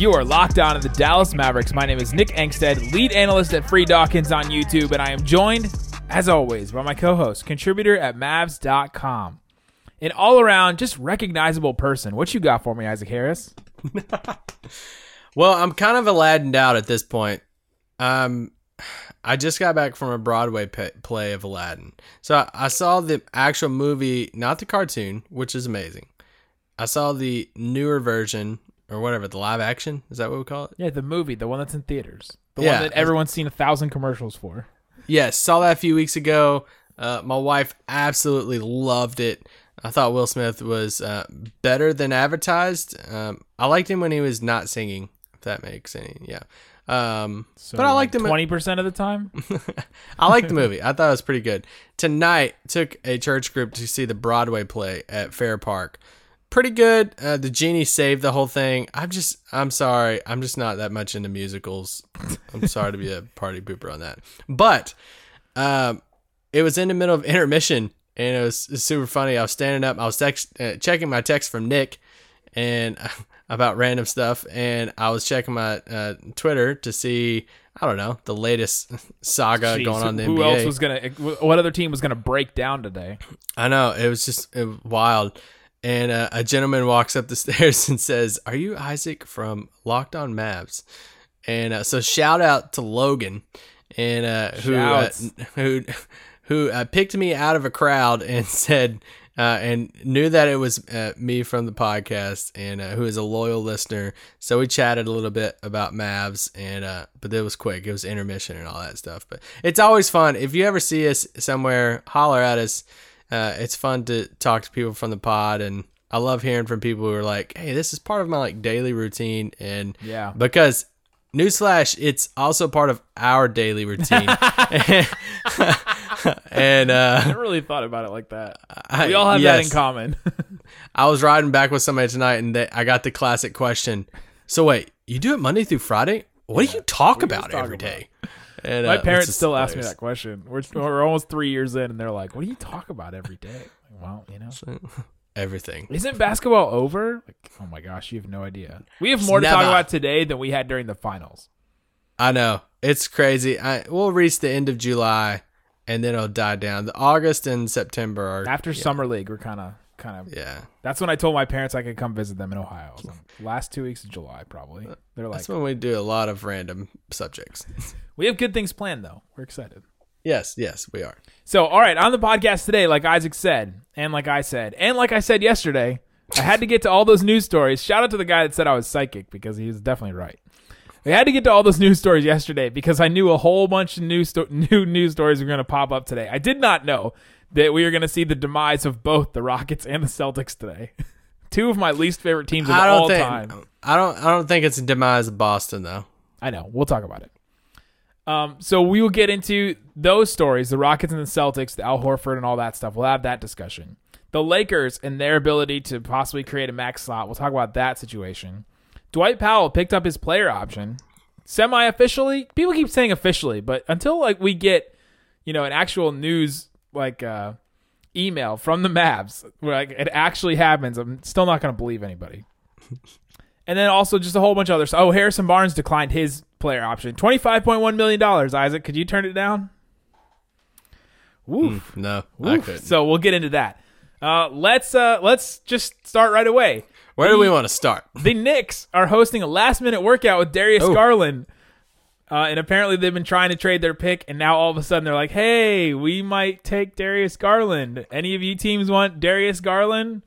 You are locked on in the Dallas Mavericks. My name is Nick Angstadt, lead analyst at Free Dawkins on YouTube, and I am joined, as always, by my co-host, contributor at Mavs.com. An all-around, just recognizable person. What you got for me, Isaac Harris? Well, I'm kind of Aladdin out at this point. Um, I just got back from a Broadway pa play of Aladdin, so I, I saw the actual movie, not the cartoon, which is amazing. I saw the newer version or whatever, the live action. Is that what we call it? Yeah, the movie, the one that's in theaters, the Yeah. one that everyone's seen a thousand commercials for. Yes, saw that a few weeks ago. Uh, my wife absolutely loved it. I thought Will Smith was uh, better than advertised. Um, I liked him when he was not singing. If that makes any, yeah. Um, So but I liked him. twenty percent of the time. I liked the movie. I thought it was pretty good. Tonight, took a church group to see the Broadway play at Fair Park. Pretty good. Uh, the genie saved the whole thing. I'm just, I'm sorry. I'm just not that much into musicals. I'm sorry to be a party pooper on that. But um, it was in the middle of intermission, and it was, it was super funny. I was standing up. I was text, uh, checking my text from Nick, and about random stuff, and I was checking my uh, Twitter to see. I don't know the latest saga Jeez, going on in the who NBA. else was gonna? What other team was gonna break down today? I know it was just it was wild. And uh, a gentleman walks up the stairs and says, "Are you Isaac from Locked On Mavs?" And uh, so shout out to Logan, and uh, who uh, who who uh, picked me out of a crowd and said uh, and knew that it was uh, me from the podcast, and uh, who is a loyal listener. So we chatted a little bit about Mavs, and uh, but it was quick. It was intermission and all that stuff. But it's always fun if you ever see us somewhere, holler at us uh, it's fun to talk to people from the pod and I love hearing from people who are like, "Hey, this is part of my like daily routine," and Yeah. because newsflash, it's also part of our daily routine. and I uh, never really thought about it like that. I- We all have that in common. I was riding back with somebody tonight, and they, I got the classic question. So wait, you do it Monday through Friday? What do you talk about talk every about? day? And, My uh, parents it's still ask me that question. We're, we're almost three years in, and they're like, "What do you talk about every day?" Like, well, you know, Everything. isn't basketball over? Like, oh my gosh, you have no idea. We have more to Never. talk about today than we had during the finals. I know it's crazy. I we'll reach the end of July, and then it'll die down. The August and September are After summer league, we're kind of, kind of. yeah. That's when I told my parents I could come visit them in Ohio. So last two weeks of July, probably. They're like, That's when we do a lot of random subjects. we have good things planned though. We're excited. yes, yes, we are. So, all right, on the podcast today, like Isaac said, and like I said, and like I said yesterday, I had to get to all those news stories. Shout out to the guy that said I was psychic because he was definitely right. We had to get to all those news stories yesterday because I knew a whole bunch of new sto- new news stories were going to pop up today. I did not know that we were going to see the demise of both the Rockets and the Celtics today. Two of my least favorite teams of I don't all think time. I don't I don't think it's a demise of Boston though. I know. We'll talk about it. Um, so we will get into those stories, the Rockets and the Celtics, the Al Horford and all that stuff. We'll have that discussion. The Lakers and their ability to possibly create a max slot. We'll talk about that situation. Dwight Powell picked up his player option semi officially. People keep saying officially, but until like we get, you know, an actual news like uh email from the Mavs where like it actually happens, I'm still not going to believe anybody. And then also just a whole bunch of other stuff. Oh, Harrison Barnes declined his player option. $25.1 million, Isaac. Could you turn it down? Woof. No, I Woof. So we'll get into that. Uh, let's uh, let's just start right away. Where do we want to start? The Knicks are hosting a last minute workout with Darius Oh. Garland. Uh, and apparently they've been trying to trade their pick, and now all of a sudden they're like, "Hey, we might take Darius Garland. Any of you teams want Darius Garland?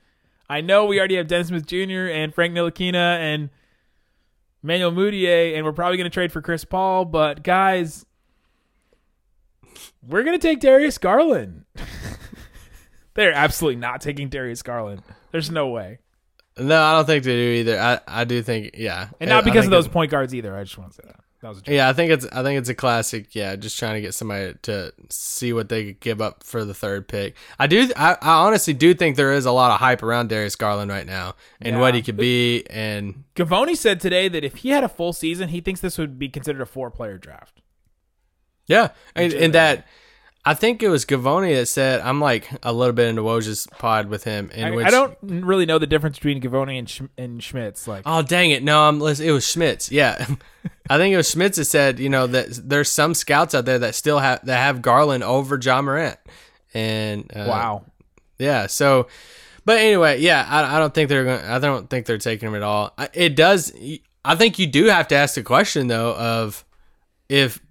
I know we already have Dennis Smith Jr. and Frank Ntilikina and Manuel Mudiay, and we're probably going to trade for Chris Paul. But guys, we're going to take Darius Garland. they're absolutely not taking Darius Garland. There's no way, No, I don't think they do either. I, I do think yeah, and not because of those point guards either. I just want to say that. That was a joke. Yeah, I think it's I think it's a classic. Yeah, just trying to get somebody to see what they could give up for the third pick. I do. I, I honestly do think there is a lot of hype around Darius Garland right now and what he could be. And Givony said today that if he had a full season, he thinks this would be considered a four-player draft. yeah, and, and that I think it was Givony that said I'm like a little bit into Woj's pod with him. In I, which I don't really know the difference between Givony and, Sch- and Schmitz. Like, Oh dang it! No, I'm. It was Schmitz. Yeah, I think it was Schmitz that said, you know, that there's some scouts out there that still have that have Garland over Ja Morant, and uh, wow. yeah. So, but anyway, yeah, I, I don't think they're going. I don't think they're taking him at all. I- It does. I think you do have to ask the question though of if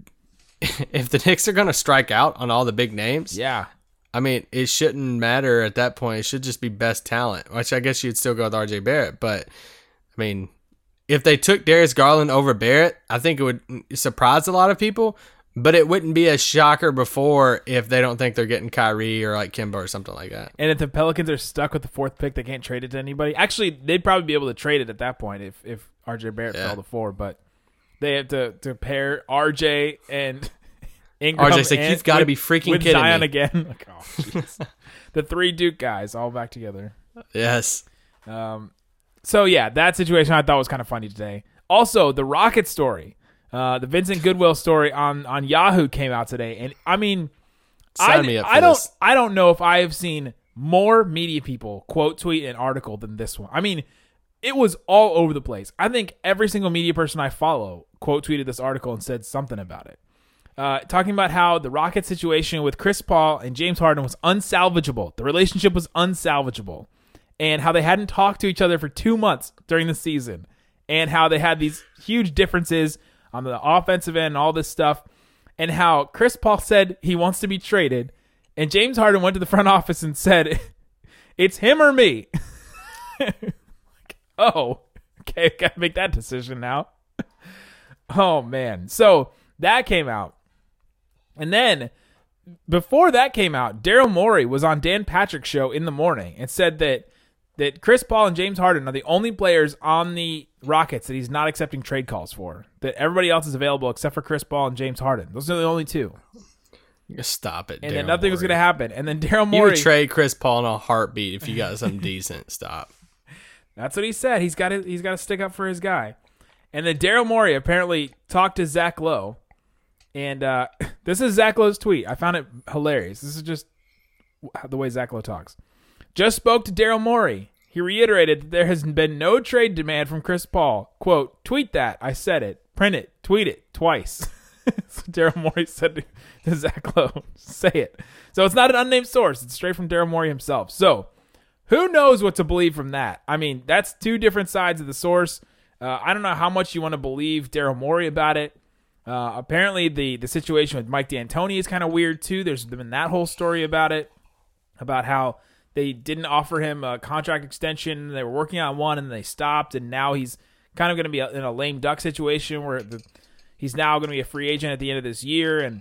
if the Knicks are going to strike out on all the big names. Yeah. I mean, it shouldn't matter at that point. It should just be best talent, which I guess you'd still go with RJ Barrett. But I mean, if they took Darius Garland over Barrett, I think it would surprise a lot of people. But it wouldn't be a shocker before if they don't think they're getting Kyrie or like Kemba or something like that. And if the Pelicans are stuck with the fourth pick, they can't trade it to anybody. Actually, they'd probably be able to trade it at that point if if RJ Barrett Yeah. fell to four, but they have to to pair RJ and Ingram. RJ's like, and- "You've gotta be freaking with kidding Zion me." again. Like, oh, the three Duke guys all back together. Yes. Um, so yeah, that situation I thought was kind of funny today. Also, the Rocket story, uh, the Vincent Goodwill story on on Yahoo came out today, and I mean, I, Sign me up I don't this. I don't know if I have seen more media people quote tweet an article than this one. I mean, it was all over the place. I think every single media person I follow quote tweeted this article and said something about it. Uh, talking about how the Rocket situation with Chris Paul and James Harden was unsalvageable. The relationship was unsalvageable. And how they hadn't talked to each other for two months during the season. And how they had these huge differences on the offensive end and all this stuff. And how Chris Paul said he wants to be traded. And James Harden went to the front office and said, It's him or me. Oh, okay, gotta make that decision now. Oh man. So that came out. And then before that came out, Daryl Morey was on Dan Patrick's show in the morning and said that that Chris Paul and James Harden are the only players on the Rockets that he's not accepting trade calls for. That everybody else is available except for Chris Paul and James Harden. Those are the only two. Stop it. And then Daryl nothing was going to happen. And then Daryl You Morey would trade Chris Paul in a heartbeat if you got something decent. Stop. That's what he said. He's got to he's got to stick up for his guy. And then Daryl Morey apparently talked to Zach Lowe, and uh, this is Zach Lowe's tweet. I found it hilarious. This is just the way Zach Lowe talks. Just spoke to Daryl Morey. He reiterated that there has been no trade demand from Chris Paul. "Quote: Tweet that. I said it. Print it. Tweet it twice." so Daryl Morey said to, to Zach Lowe, "Say it." So it's not an unnamed source. It's straight from Daryl Morey himself. So who knows what to believe from that? I mean, that's two different sides of the source. Uh, I don't know how much you want to believe Daryl Morey about it. Uh, apparently, the the situation with Mike D'Antoni is kind of weird too. There's been that whole story about it, about how they didn't offer him a contract extension. They were working on one and they stopped, and now he's kind of going to be in a lame duck situation where the, he's now going to be a free agent at the end of this year, and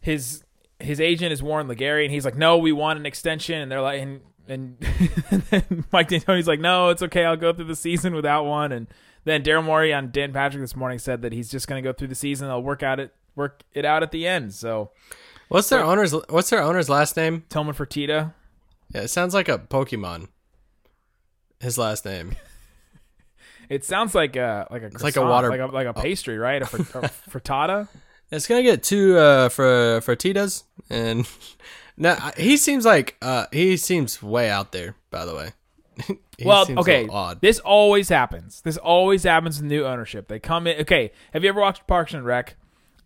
his his agent is Warren LeGarie, and he's like, "No, we want an extension," and they're like, and and, and then Mike D'Antoni's like, "No, it's okay, I'll go through the season without one." And then Daryl Morey on Dan Patrick this morning said that he's just going to go through the season. They'll work out it work it out at the end. So What's their owner's What's their owner's last name? Tillman Fertitta, Yeah, it sounds like a Pokemon. His last name. it sounds like a like a like a water- like a, like a pastry, right? A, fr- a frittata. It's gonna get two uh, for for Titas, and no, he seems like uh, he seems way out there. By the way, He well, okay. odd. This always happens. This always happens with new ownership. They come in. Okay, have you ever watched Parks and Rec?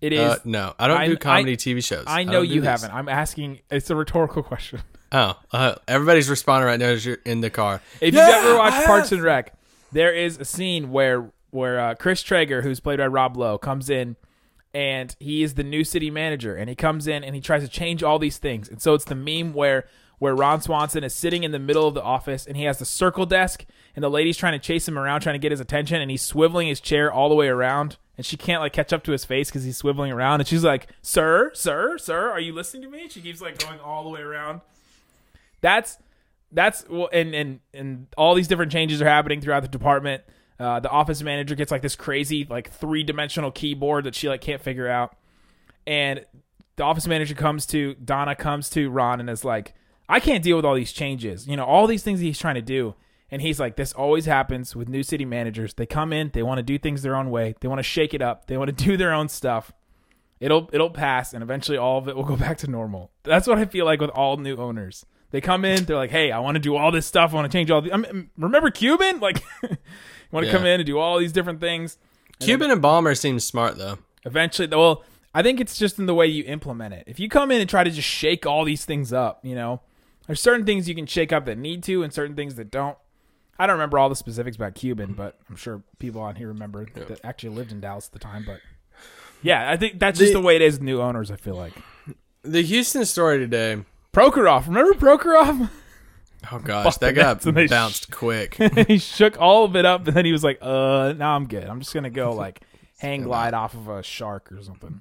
It is. Uh, no, I don't I- do comedy I- TV shows. I know don't you haven't. I'm asking. It's a rhetorical question. Oh, uh, everybody's responding right now as you're in the car. If Yeah, you've ever watched I Parks and Rec, there is a scene where where uh, Chris Traeger, who's played by Rob Lowe, comes in and he is the new city manager, and he comes in and he tries to change all these things, and so it's the meme where where Ron Swanson is sitting in the middle of the office and he has the circle desk, and the lady's trying to chase him around, trying to get his attention, and he's swiveling his chair all the way around. And she can't like catch up to his face because he's swiveling around, and she's like, "Sir, sir, sir, are you listening to me?" She keeps like going all the way around that's that's well, and and and all these different changes are happening throughout the department. Uh, the office manager gets like this crazy like three dimensional keyboard that she like can't figure out, and the office manager comes to Donna comes to Ron and is like, I can't deal with all these changes. You know, all these things he's trying to do. And he's like, this always happens with new city managers. They come in, they want to do things their own way. They want to shake it up. They want to do their own stuff. It'll it'll pass, and eventually all of it will go back to normal. That's what I feel like with all new owners. They come in, they're like, "Hey, I want to do all this stuff. I want to change all the. I mean, remember Cuban? Like, want to Yeah. come in and do all these different things. Cuban and Ballmer seems smart though. Eventually, well, I think it's just in the way you implement it. If you come in and try to just shake all these things up, you know, there's certain things you can shake up that need to, and certain things that don't. I don't remember all the specifics about Cuban, mm-hmm. but I'm sure people on here remember that actually lived in Dallas at the time. But yeah, I think that's just The- the way it is new owners. I feel like The Houston story today. Prokhorov. Remember Prokhorov? Oh gosh, that got bounced quick. he shook all of it up, and then he was like, "Uh, now I'm good. I'm just gonna go like hang glide off of a shark or something."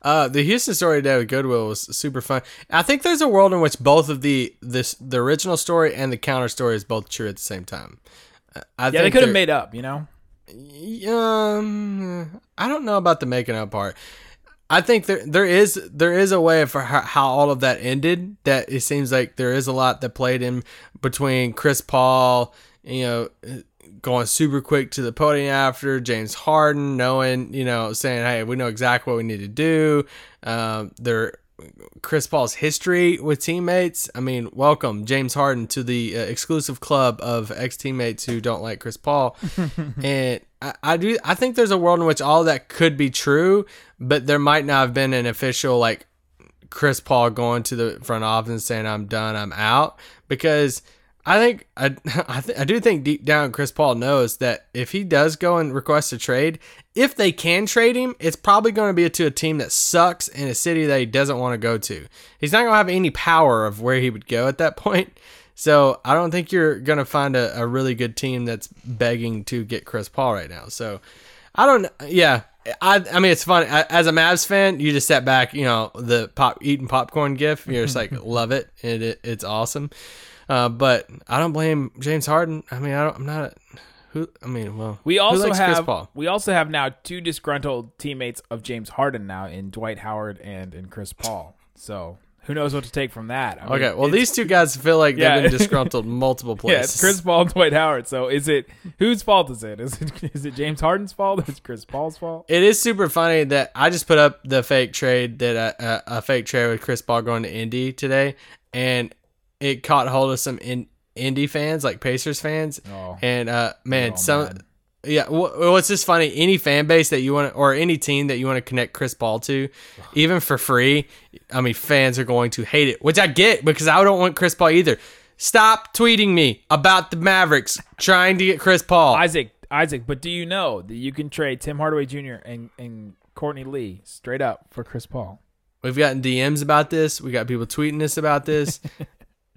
Uh, the Houston story today with Goodwill was super fun. I think there's a world in which both of the this the original story and the counter story is both true at the same time. Uh, I Yeah, they could have made up, you know. Um, I don't know about the making up part. I think there there is there is a way for how, all of that ended. That it seems like there is a lot that played in between Chris Paul, you know, going super quick to the podium after James Harden, knowing you know, saying, "Hey, we know exactly what we need to do." Um, there. Chris Paul's history with teammates. I mean, welcome James Harden to the uh, exclusive club of ex teammates who don't like Chris Paul. and I, I do. I think there's a world in which all that could be true, but there might not have been an official like Chris Paul going to the front office and saying I'm done, I'm out because I think I I, th- I do think deep down Chris Paul knows that if he does go and request a trade, if they can trade him, it's probably going to be to a team that sucks in a city that he doesn't want to go to. He's not going to have any power of where he would go at that point. So I don't think you're going to find a, a really good team that's begging to get Chris Paul right now. So I don't. Yeah, I. I mean, it's fun as a Mavs fan. You just sat back, you know, the pop eating popcorn gif. You're just like love it. It, it it's awesome. Uh, but I don't blame James Harden. I mean, I don't, I'm not. A, Who? I mean, well, We also have Paul? we also have now two disgruntled teammates of James Harden now in Dwight Howard and in Chris Paul. So who knows what to take from that? I mean, Okay, well, these two guys feel like Yeah. they've been disgruntled multiple yeah, places. it's Chris Paul and Dwight Howard. So is it whose fault is it? Is it is it James Harden's fault or is it Chris Paul's fault? It is super funny that I just put up the fake trade that uh, uh, a fake trade with Chris Paul going to Indy today, and it caught hold of some in, Indy fans, like Pacers fans, Oh. and uh, man, all some mad. Yeah. wh- What's just funny? Any fan base that you want, or any team that you want to connect Chris Paul to, even for free, I mean, fans are going to hate it, which I get because I don't want Chris Paul either. Stop tweeting me about the Mavericks trying to get Chris Paul. Isaac, Isaac, but do you know that you can trade Tim Hardaway Jr. and and Courtney Lee straight up for Chris Paul? We've gotten DMs about this. We got people tweeting us about this.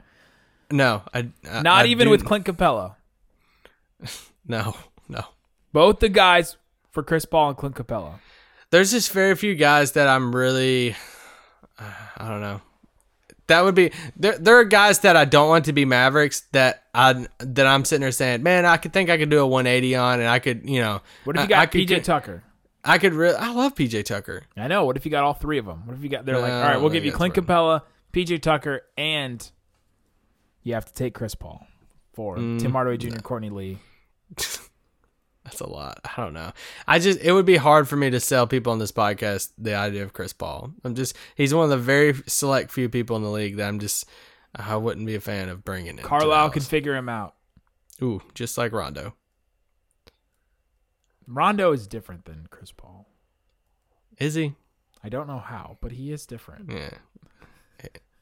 no, I, I Not I even do- with Clint Capela. no. Both the guys for Chris Paul and Clint Capela. There's just very few guys that I'm really, uh, I don't know. That would be there. There are guys that I don't want to be Mavericks that I that I'm sitting there saying, man, I could think I could do a 180 on, and I could, you know, What if you got I could PJ get- Tucker? I could really. I love PJ Tucker. I know. What if you got all three of them? What if you got? They're like, all right, we'll give you Clint Capela, PJ Tucker, and you have to take Chris Paul for Mm, Tim Hardaway Jr., Courtney Lee. That's a lot. I don't know. I just it would be hard for me to sell people on this podcast the idea of Chris Paul. I'm just he's one of the very select few people in the league that I'm just I wouldn't be a fan of bringing in. Carlisle can figure him out. Ooh, just like Rondo. Rondo is different than Chris Paul. Is he? I don't know how, but he is different. Yeah.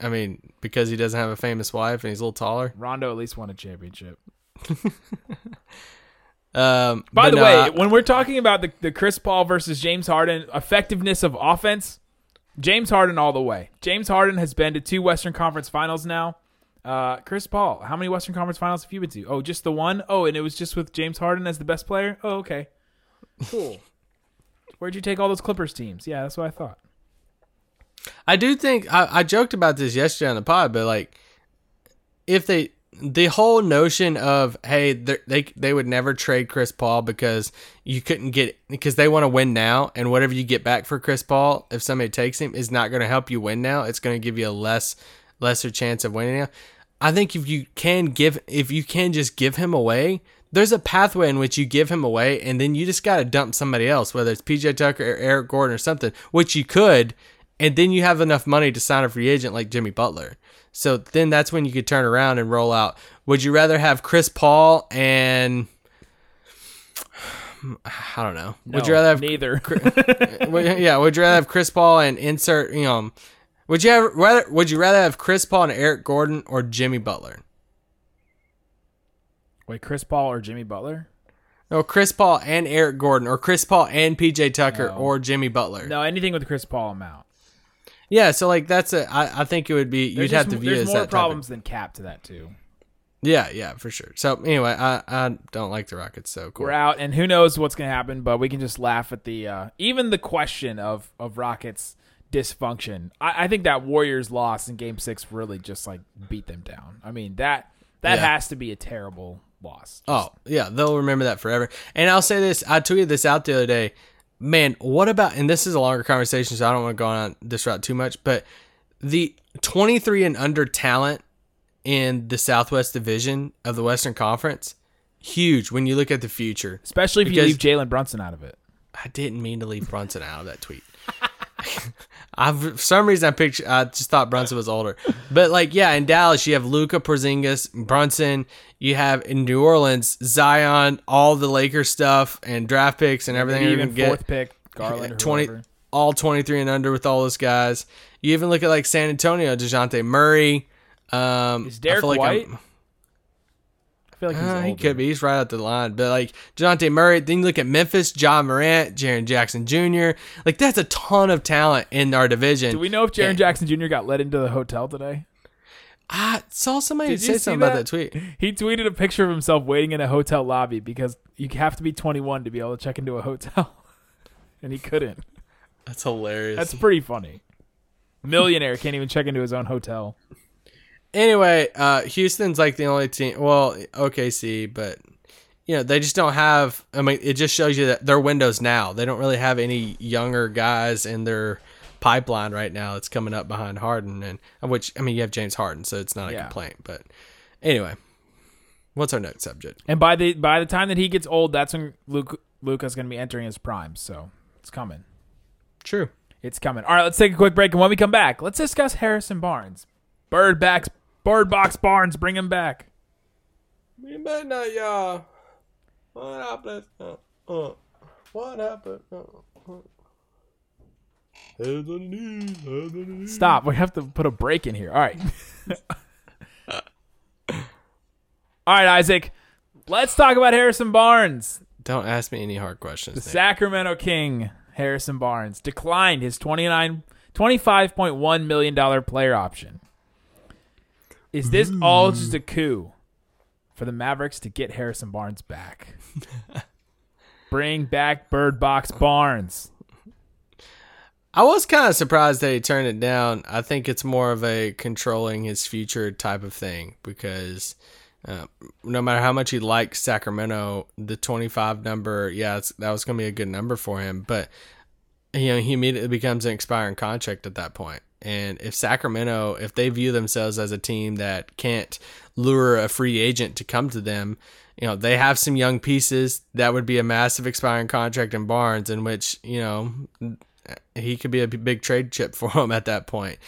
I mean, because he doesn't have a famous wife and he's a little taller. Rondo at least won a championship. Um, By the no, way, I- when we're talking about the, the Chris Paul versus James Harden effectiveness of offense, James Harden all the way. James Harden has been to two Western Conference Finals now. Uh, Chris Paul, how many Western Conference Finals have you been to? Oh, just the one. Oh, and it was just with James Harden as the best player. Oh, okay, cool. Where'd you take all those Clippers teams? Yeah, that's what I thought. I do think I, I joked about this yesterday on the pod, but like, if they the whole notion of hey they they would never trade Chris Paul because you couldn't get because they want to win now and whatever you get back for Chris Paul if somebody takes him is not going to help you win now it's going to give you a less lesser chance of winning now I think if you can give if you can just give him away there's a pathway in which you give him away and then you just got to dump somebody else whether it's PJ Tucker or Eric Gordon or something which you could and then you have enough money to sign a free agent like Jimmy Butler. So then that's when you could turn around and roll out. Would you rather have Chris Paul and I don't know. would you rather have neither? yeah, would you rather have Chris Paul and insert, you know, would you have rather would you rather have Chris Paul and Eric Gordon or Jimmy Butler? Wait, Chris Paul or Jimmy Butler? No, Chris Paul and Eric Gordon or Chris Paul and PJ Tucker No. or Jimmy Butler. No, anything with Chris Paul amount. Yeah, so like that's a I, I think it would be There's you'd have to view There's as more that type of- problems than cap to that too. Yeah, yeah, for sure. So anyway, I I don't like the Rockets so cool. We're out, and who knows what's going to happen? But we can just laugh at the uh, even the question of of Rockets dysfunction. I, I think that Warriors loss in Game Six really just like beat them down. I mean that that Yeah. has to be a terrible loss. Oh, yeah, they'll remember that forever. And I'll say this, I tweeted this out the other day. Man, what about and this is a longer conversation, so I don't want to go on this route too much, but the 23 and under talent in the Southwest Division of the Western Conference, huge when you look at the future. Especially if you leave Jalen Brunson out of it. I didn't mean to leave Brunson out of that tweet. I for some reason I picture I just thought Brunson was older, but like yeah, in Dallas you have Luka Porzingis, Brunson. You have in New Orleans Zion, all the Lakers stuff and draft picks and everything. Maybe even fourth get pick Garland twenty, whoever. all twenty three and under with all those guys. You even look at like San Antonio, Dejounte Murray. Um, Is I Derek feel like White? I'm- feel like he's uh, he could be. He's right at the line. But like Dejounte Murray, then you look at Memphis, Ja Morant, Jaren Jackson Jr. Like that's a ton of talent in our division. Do we know if Jaren Jackson Jr. got let into the hotel today? I saw somebody Did say see something about that? that tweet. He tweeted a picture of himself waiting in a hotel lobby because you have to be 21 to be able to check into a hotel, and he couldn't. That's hilarious. That's pretty funny. Millionaire can't even check into his own hotel. Anyway, uh, Houston's like the only team. Well, OKC, but you know they just don't have. I mean, it just shows you that their windows now. They don't really have any younger guys in their pipeline right now. It's coming up behind Harden, and which I mean, you have James Harden, so it's not a Yeah. complaint. But anyway, what's our next subject? And by the by the time that he gets old, that's when Luke Luka's going to be entering his prime. So it's coming. True. It's coming. All right, let's take a quick break, and when we come back, let's discuss Harrison Barnes. Bird backs, Bird Box Barnes, bring him back. Midnight, y'all. What happened? Uh, uh, what happened? Uh, uh. Hands on knees, hands on knees. Stop. We have to put a break in here. All right. All right, Isaac. Let's talk about Harrison Barnes. Don't ask me any hard questions. The Nick. Sacramento King, Harrison Barnes, declined his 29 $25.1 million player option. Is this all just a coup for the Mavericks to get Harrison Barnes back? Bring back Bird Box Barnes. I was kind of surprised that he turned it down. I think it's more of a controlling his future type of thing because uh, no matter how much he likes Sacramento, the 25 number, yeah, it's, that was going to be a good number for him. But, you know, he immediately becomes an expiring contract at that point. And if Sacramento, if they view themselves as a team that can't lure a free agent to come to them, you know, they have some young pieces. That would be a massive expiring contract in Barnes, in which, you know, he could be a big trade chip for him at that point.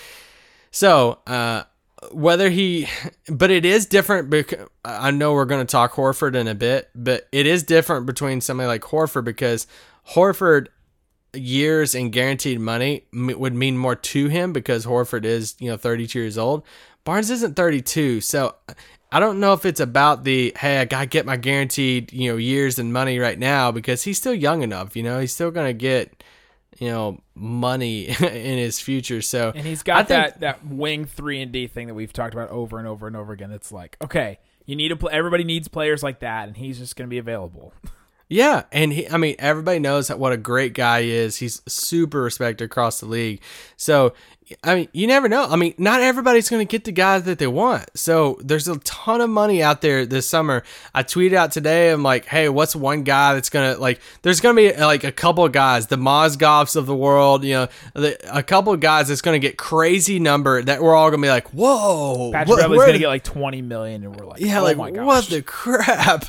So, uh, whether he, but it is different. Because I know we're going to talk Horford in a bit, but it is different between somebody like Horford because Horford years and guaranteed money m- would mean more to him because Horford is, you know, 32 years old. Barnes isn't 32. So I don't know if it's about the, hey, I got to get my guaranteed, you know, years and money right now because he's still young enough, you know, he's still going to get, you know, money in his future. So, And he's got think- that, that wing 3 and D thing that we've talked about over and over and over again. It's like, okay, you need to play everybody needs players like that and he's just going to be available. Yeah, and he, I mean, everybody knows what a great guy he is. He's super respected across the league. So I mean, you never know. I mean, not everybody's going to get the guy that they want. So there's a ton of money out there this summer. I tweeted out today. I'm like, hey, what's one guy that's going to like? There's going to be like a couple of guys, the Mozgovs of the world. You know, the, a couple of guys that's going to get crazy number that we're all going to be like, whoa, Patrick what- Beverley's gonna get like twenty million, and we're like, yeah, oh like my gosh. what the crap?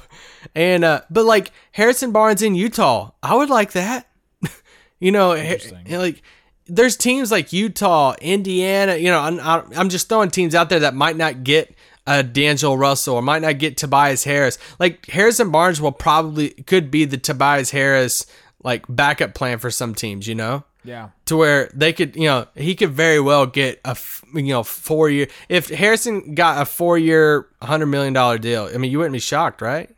And uh but like Harrison Barnes in Utah, I would like that. you know, Interesting. like there's teams like Utah, Indiana. You know, I'm, I'm just throwing teams out there that might not get uh, D'Angelo Russell or might not get Tobias Harris. Like Harrison Barnes will probably could be the Tobias Harris like backup plan for some teams. You know Yeah, to where they could, you know, he could very well get a, you know, four year. If Harrison got a four year, hundred million dollar deal, I mean, you wouldn't be shocked, right?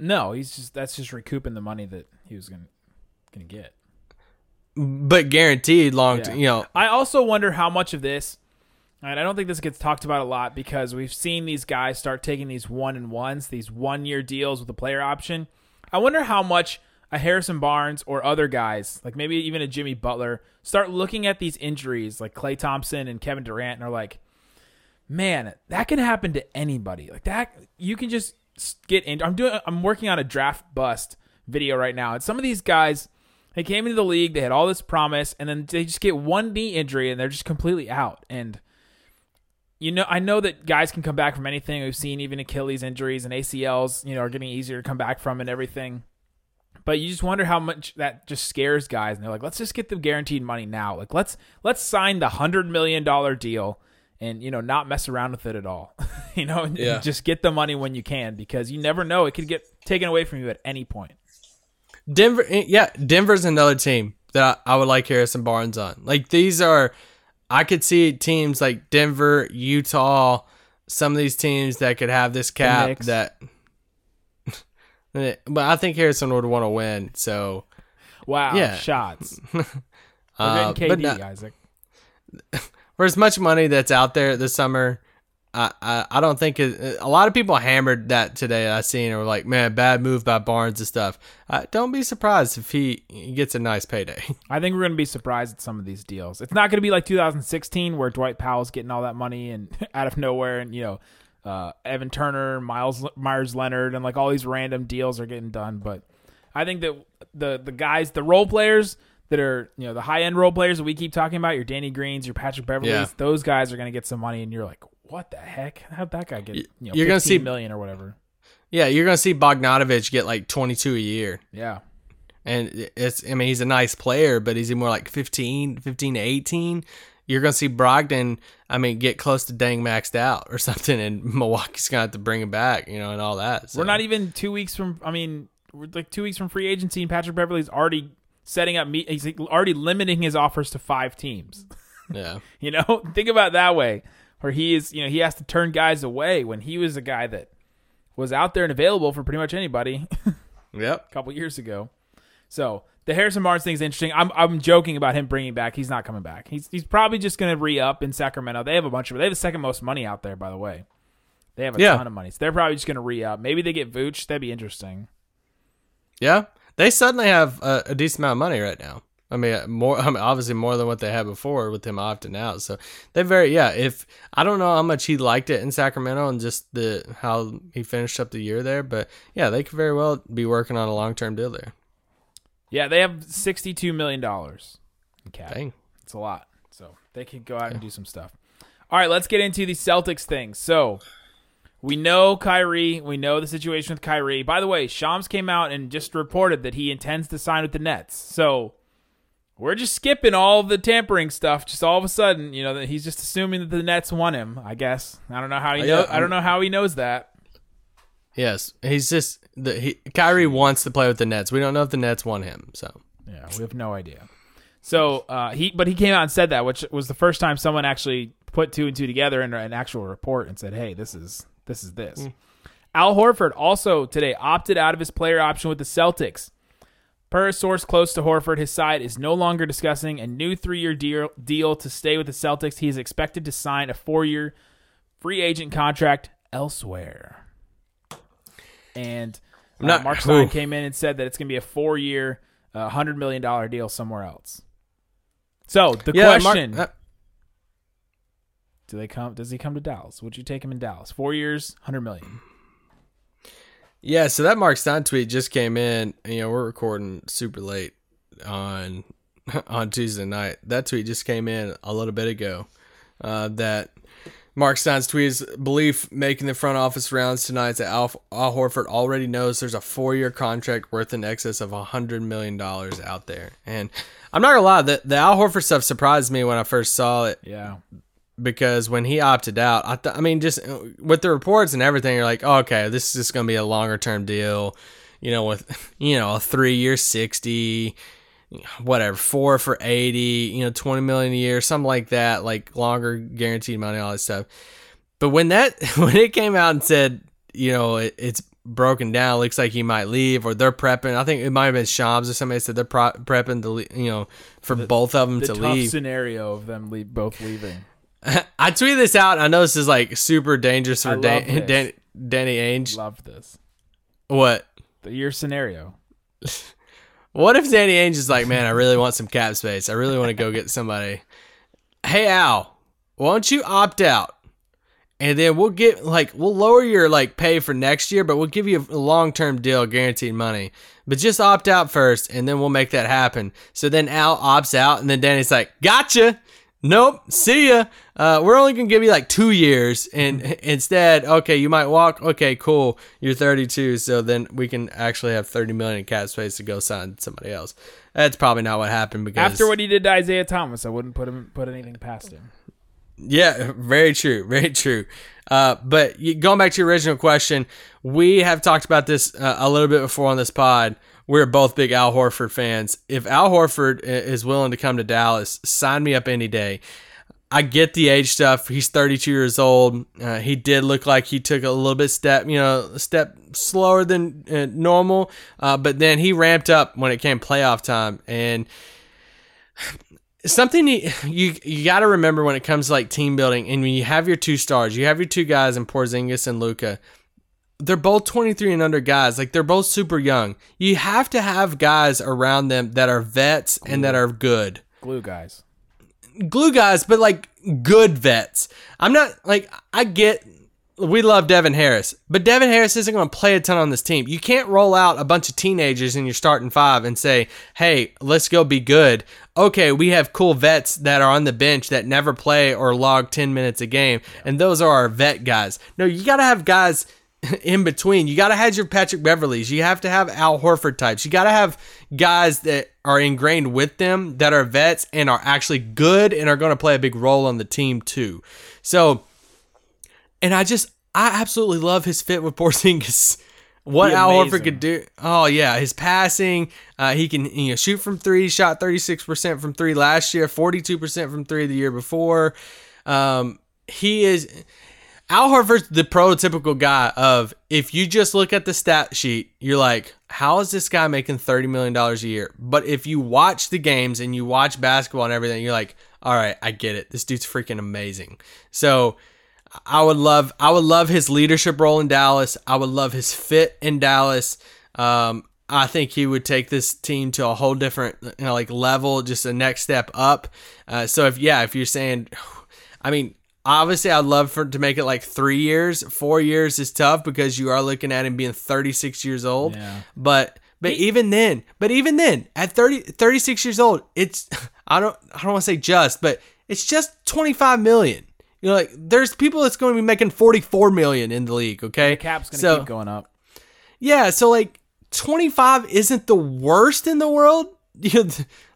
no, he's just that's just recouping the money that he was gonna gonna get. But guaranteed long, Yeah. t- you know, I also wonder how much of this, and I don't think this gets talked about a lot because we've seen these guys start taking these one and ones, these one year deals with a player option. I wonder how much a Harrison Barnes or other guys, like maybe even a Jimmy Butler, start looking at these injuries like Klay Thompson and Kevin Durant and are like, man, that can happen to anybody. Like that, you can just get in. I'm doing. I'm working on a draft bust video right now, and some of these guys, they came into the league, they had all this promise, and then they just get one knee injury and they're just completely out. And you know, I know that guys can come back from anything. We've seen even Achilles injuries and ACLs, you know, are getting easier to come back from and everything. But you just wonder how much that just scares guys, and they're like, "Let's just get the guaranteed money now. Like, let's let's sign the hundred million dollar deal, and you know, not mess around with it at all. you know, Yeah. just get the money when you can because you never know it could get taken away from you at any point. Denver, eh, yeah, Denver's another team that I, I would like Harrison Barnes on. Like these are, I could see teams like Denver, Utah, some of these teams that could have this cap that. but I think Harrison would want to win, so Wow, Yeah. shots. We're uh, but KD, not- Isaac. for as much money that's out there this summer, I, I, I don't think it, a lot of people hammered that today. I seen were like, man, bad move by Barnes and stuff. Uh, don't be surprised if he, he gets a nice payday. I think we're going to be surprised at some of these deals. It's not going to be like 2016 where Dwight Powell's getting all that money and out of nowhere, and you know, uh, Evan Turner, Miles Meyers Leonard, and like all these random deals are getting done. But I think that the the guys, the role players that are you know the high end role players that we keep talking about, your Danny Greens, your Patrick Beverleys, Yeah. those guys are going to get some money, and you're like, what the heck? How'd that guy get you know You're gonna 15 see- million or whatever? yeah, you're gonna see Bogdanovich get like 22 a year. Yeah. and it's I mean he's a nice player, but he's more like 15, 15 to 18. You're gonna see Brogdon, I mean, get close to dang maxed out or something, and Milwaukee's gonna have to bring him back, you know, and all that. So. We're not even two weeks from. I mean, we're like two weeks from free agency, and Patrick Beverley's already setting up. He's already limiting his offers to five teams. yeah, You know, think about that way, where he is. You know, he has to turn guys away when he was a guy that was out there and available for pretty much anybody yep. a couple years ago. So the Harrison Barnes thing is interesting. I'm I'm joking about him bringing back. He's not coming back. He's he's probably just going to re up in Sacramento. They have a bunch of. They have the second most money out there, by the way. They have a Yeah. ton of money, so they're probably just going to re up. Maybe they get Vooch. That'd be interesting. yeah. They suddenly have a, a decent amount of money right now. I mean, more. I mean, obviously more than what they had before with him opting out. So they very yeah. If I don't know how much he liked it in Sacramento and just the how he finished up the year there, but yeah, they could very well be working on a long term deal there. Yeah, they have sixty-two million dollars in cap. Dang. It's a lot, so they can go out and do some stuff. All right, let's get into the Celtics thing. So we know Kyrie. We know the situation with Kyrie. By the way, Shams came out and just reported that he intends to sign with the Nets. So we're just skipping all the tampering stuff. Just all of a sudden, you know, that he's just assuming that the Nets want him. I guess I don't know how he Oh, know. I don't know how he knows that. Yes, he's just the he, Kyrie wants to play with the Nets. We don't know if the Nets want him. So Yeah, we have no idea. So uh, he, but he came out and said that, which was the first time someone actually put two and two together in an actual report and said, "Hey, this is this is this." Al Horford also today opted out of his player option with the Celtics. Per a source close to Horford, his side is no longer discussing a new three-year deal, deal to stay with the Celtics. He is expected to sign a four-year free agent contract elsewhere. And uh, not- Mark Stein Ooh. came in and said that it's going to be a four-year, uh, hundred million dollar deal somewhere else. So the Yeah, Mark- question: uh, Do they come? Does he come to Dallas? Would you take him in Dallas? Four years, hundred million. Yeah, so that Mark Stein tweet just came in. You know, we're recording super late on on Tuesday night. That tweet just came in a little bit ago. Uh, that Mark Stein's tweet is belief making the front office rounds tonight that Al, Al Horford already knows there's a four year contract worth in excess of hundred million dollars out there. And I'm not gonna lie, the the Al Horford stuff surprised me when I first saw it Yeah. Because when he opted out, I, th- I mean, just uh, with the reports and everything, you're like, oh, okay, this is just going to be a longer term deal, you know, with, you know, a three year 60, whatever, four for 80, you know, 20 million a year, something like that, like longer guaranteed money, all that stuff. But when that, when it came out and said, you know, it, it's broken down, looks like he might leave or they're prepping, I think it might have been Shams or somebody said they're pro- prepping to, le- you know, for both of them The to leave. scenario of them le- both leaving. I tweeted this out. I know this is like super dangerous for Dan- Dan- Danny Ainge. Love this. What? The your scenario. What if Danny Ainge is like, man, I really want some cap space. I really want to go get somebody. Hey Al, why don't you opt out? And then we'll get like we'll lower your like pay for next year, but we'll give you a long term deal, guaranteed money. But just opt out first, and then we'll make that happen. So then Al opts out, and then Danny's like, "Gotcha." Nope. See ya. Uh, we're only gonna give you like two years, and instead, okay, you might walk. Okay, cool. You're 32, so then we can actually have 30 million in cap space to go sign somebody else. That's probably not what happened because After what he did to Isaiah Thomas, I wouldn't put him put anything past him. Yeah, very true, very true. Uh, but going back to your original question, we have talked about this uh, a little bit before on this pod. We're both big Al Horford fans. If Al Horford is willing to come to Dallas, sign me up any day. I get the age stuff. He's 32 years old. Uh, he did look like he took a little bit step, you know, step slower than uh, normal. Uh, but then he ramped up when it came playoff time, and something you you, you got to remember when it comes to like team building, and when you have your two stars, you have your two guys in Porzingis and Luka. They're both 23 and under guys. Like they're both super young. You have to have guys around them that are vets and that are good Glue guys. glue guys, but like good vets. I'm not like I get we love Devin Harris, but Devin Harris isn't going to play a ton on this team. You can't roll out a bunch of teenagers in your starting five and say, "Hey, let's go be good." Okay, we have cool vets that are on the bench that never play or log 10 minutes a game, and those are our vet guys. No, you got to have guys in between. You got to have your Patrick Beverleys. You have to have Al Horford types. You got to have guys that are ingrained with them that are vets and are actually good and are going to play a big role on the team too. So, and I just I absolutely love his fit with Porzingis. What Al Horford could do. Oh yeah, his passing. Uh, he can you know shoot from three. Shot thirty six percent from three last year. Forty two percent from three the year before. Um, he is. Al Horford's the prototypical guy of if you just look at the stat sheet, you're like, how is this guy making $30 million a year? But if you watch the games and you watch basketball and everything, you're like, all right, I get it. This dude's freaking amazing. So I would love I would love his leadership role in Dallas. I would love his fit in Dallas. Um, I think he would take this team to a whole different you know, like level, just a next step up. Uh, so if yeah, if you're saying, I mean, obviously I'd love for to make it like three years. Four years is tough because you are looking at him being 36 years old. Yeah. But but even then, but even then, at 30, 36 years old, it's I don't I don't want to say just, but it's just 25 million. You know, like there's people that's going to be making 44 million in the league, okay? Cap's gonna so, keep going up. Yeah, so like 25 isn't the worst in the world. You know,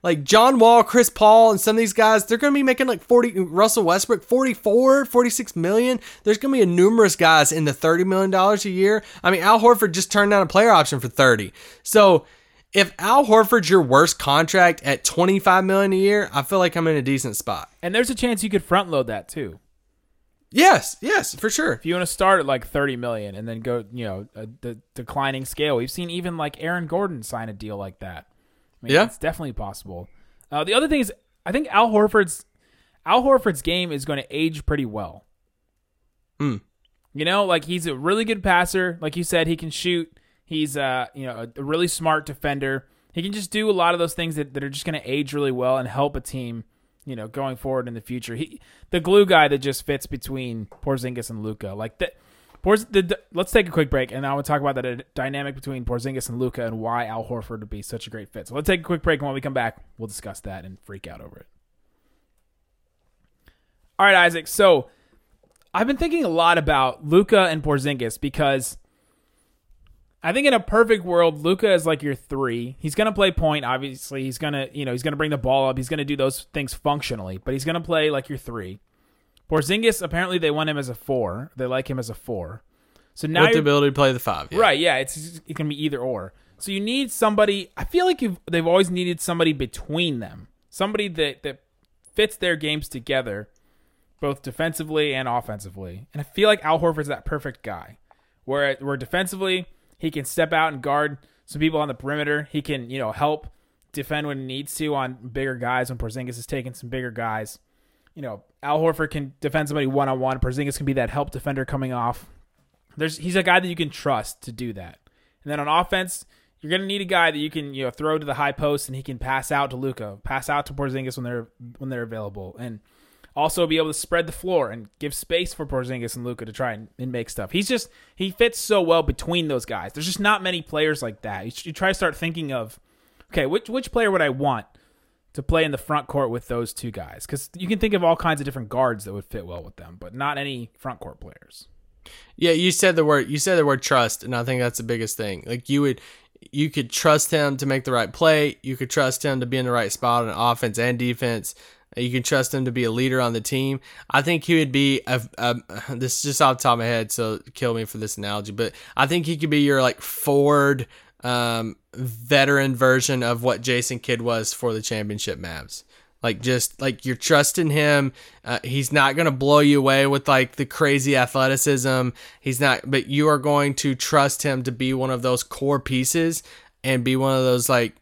like John Wall, Chris Paul, and some of these guys, they're going to be making like 40, Russell Westbrook, 44, 46 million. There's going to be a numerous guys in the $30 million a year. I mean, Al Horford just turned down a player option for 30. So if Al Horford's your worst contract at 25 million a year, I feel like I'm in a decent spot. And there's a chance you could front load that too. Yes, yes, for sure. If you want to start at like 30 million and then go, you know, the declining scale. We've seen even like Aaron Gordon sign a deal like that. I mean, Yeah. it's definitely possible. Uh, the other thing is, I think Al Horford's Al Horford's game is going to age pretty well. Hmm. You know, like he's a really good passer. Like you said, he can shoot. He's uh, you know, a, a really smart defender. He can just do a lot of those things that, that are just going to age really well and help a team you know, going forward in the future. He the glue guy that just fits between Porzingis and Luka. Like that. Porz, the, let's take a quick break, and I want to talk about that dynamic between Porzingis and Luka and why Al Horford would be such a great fit. So let's take a quick break, and when we come back, we'll discuss that and freak out over it. All right, Isaac. So I've been thinking a lot about Luka and Porzingis because I think in a perfect world, Luka is like your three. He's gonna play point, obviously. He's gonna, you know, he's gonna bring the ball up. He's gonna do those things functionally, but he's gonna play like your three. Porzingis, apparently, they want him as a four. They like him as a four. So now with the ability to play the five. Yeah. Right, yeah, it's it can be either or. So you need somebody. I feel like you've, they've always needed somebody between them, somebody that that fits their games together, both defensively and offensively. And I feel like Al Horford's that perfect guy, where where defensively he can step out and guard some people on the perimeter. He can you know help defend when he needs to on bigger guys when Porzingis is taking some bigger guys. You know, Al Horford can defend somebody one on one. Porzingis can be that help defender coming off there's he's a guy that you can trust to do that. And then on offense, you're gonna need a guy that you can you know throw to the high post and he can pass out to Luka, pass out to Porzingis when they're when they're available, and also be able to spread the floor and give space for Porzingis and Luka to try and, and make stuff. He's just he fits so well between those guys. There's just not many players like that. You, you try to start thinking of okay, which which player would I want to play in the front court with those two guys? Because you can think of all kinds of different guards that would fit well with them, but not any front court players. Yeah, you said the word you said the word trust, and I think that's the biggest thing. Like you would you could trust him to make the right play, you could trust him to be in the right spot on offense and defense. You can trust him to be a leader on the team. I think he would be a, a this is just off the top of my head, so kill me for this analogy, but I think he could be your like Ford um, veteran version of what Jason Kidd was for the championship Mavs. Like just like you're trusting him. Uh, he's not gonna blow you away with like the crazy athleticism. He's not, but you are going to trust him to be one of those core pieces and be one of those like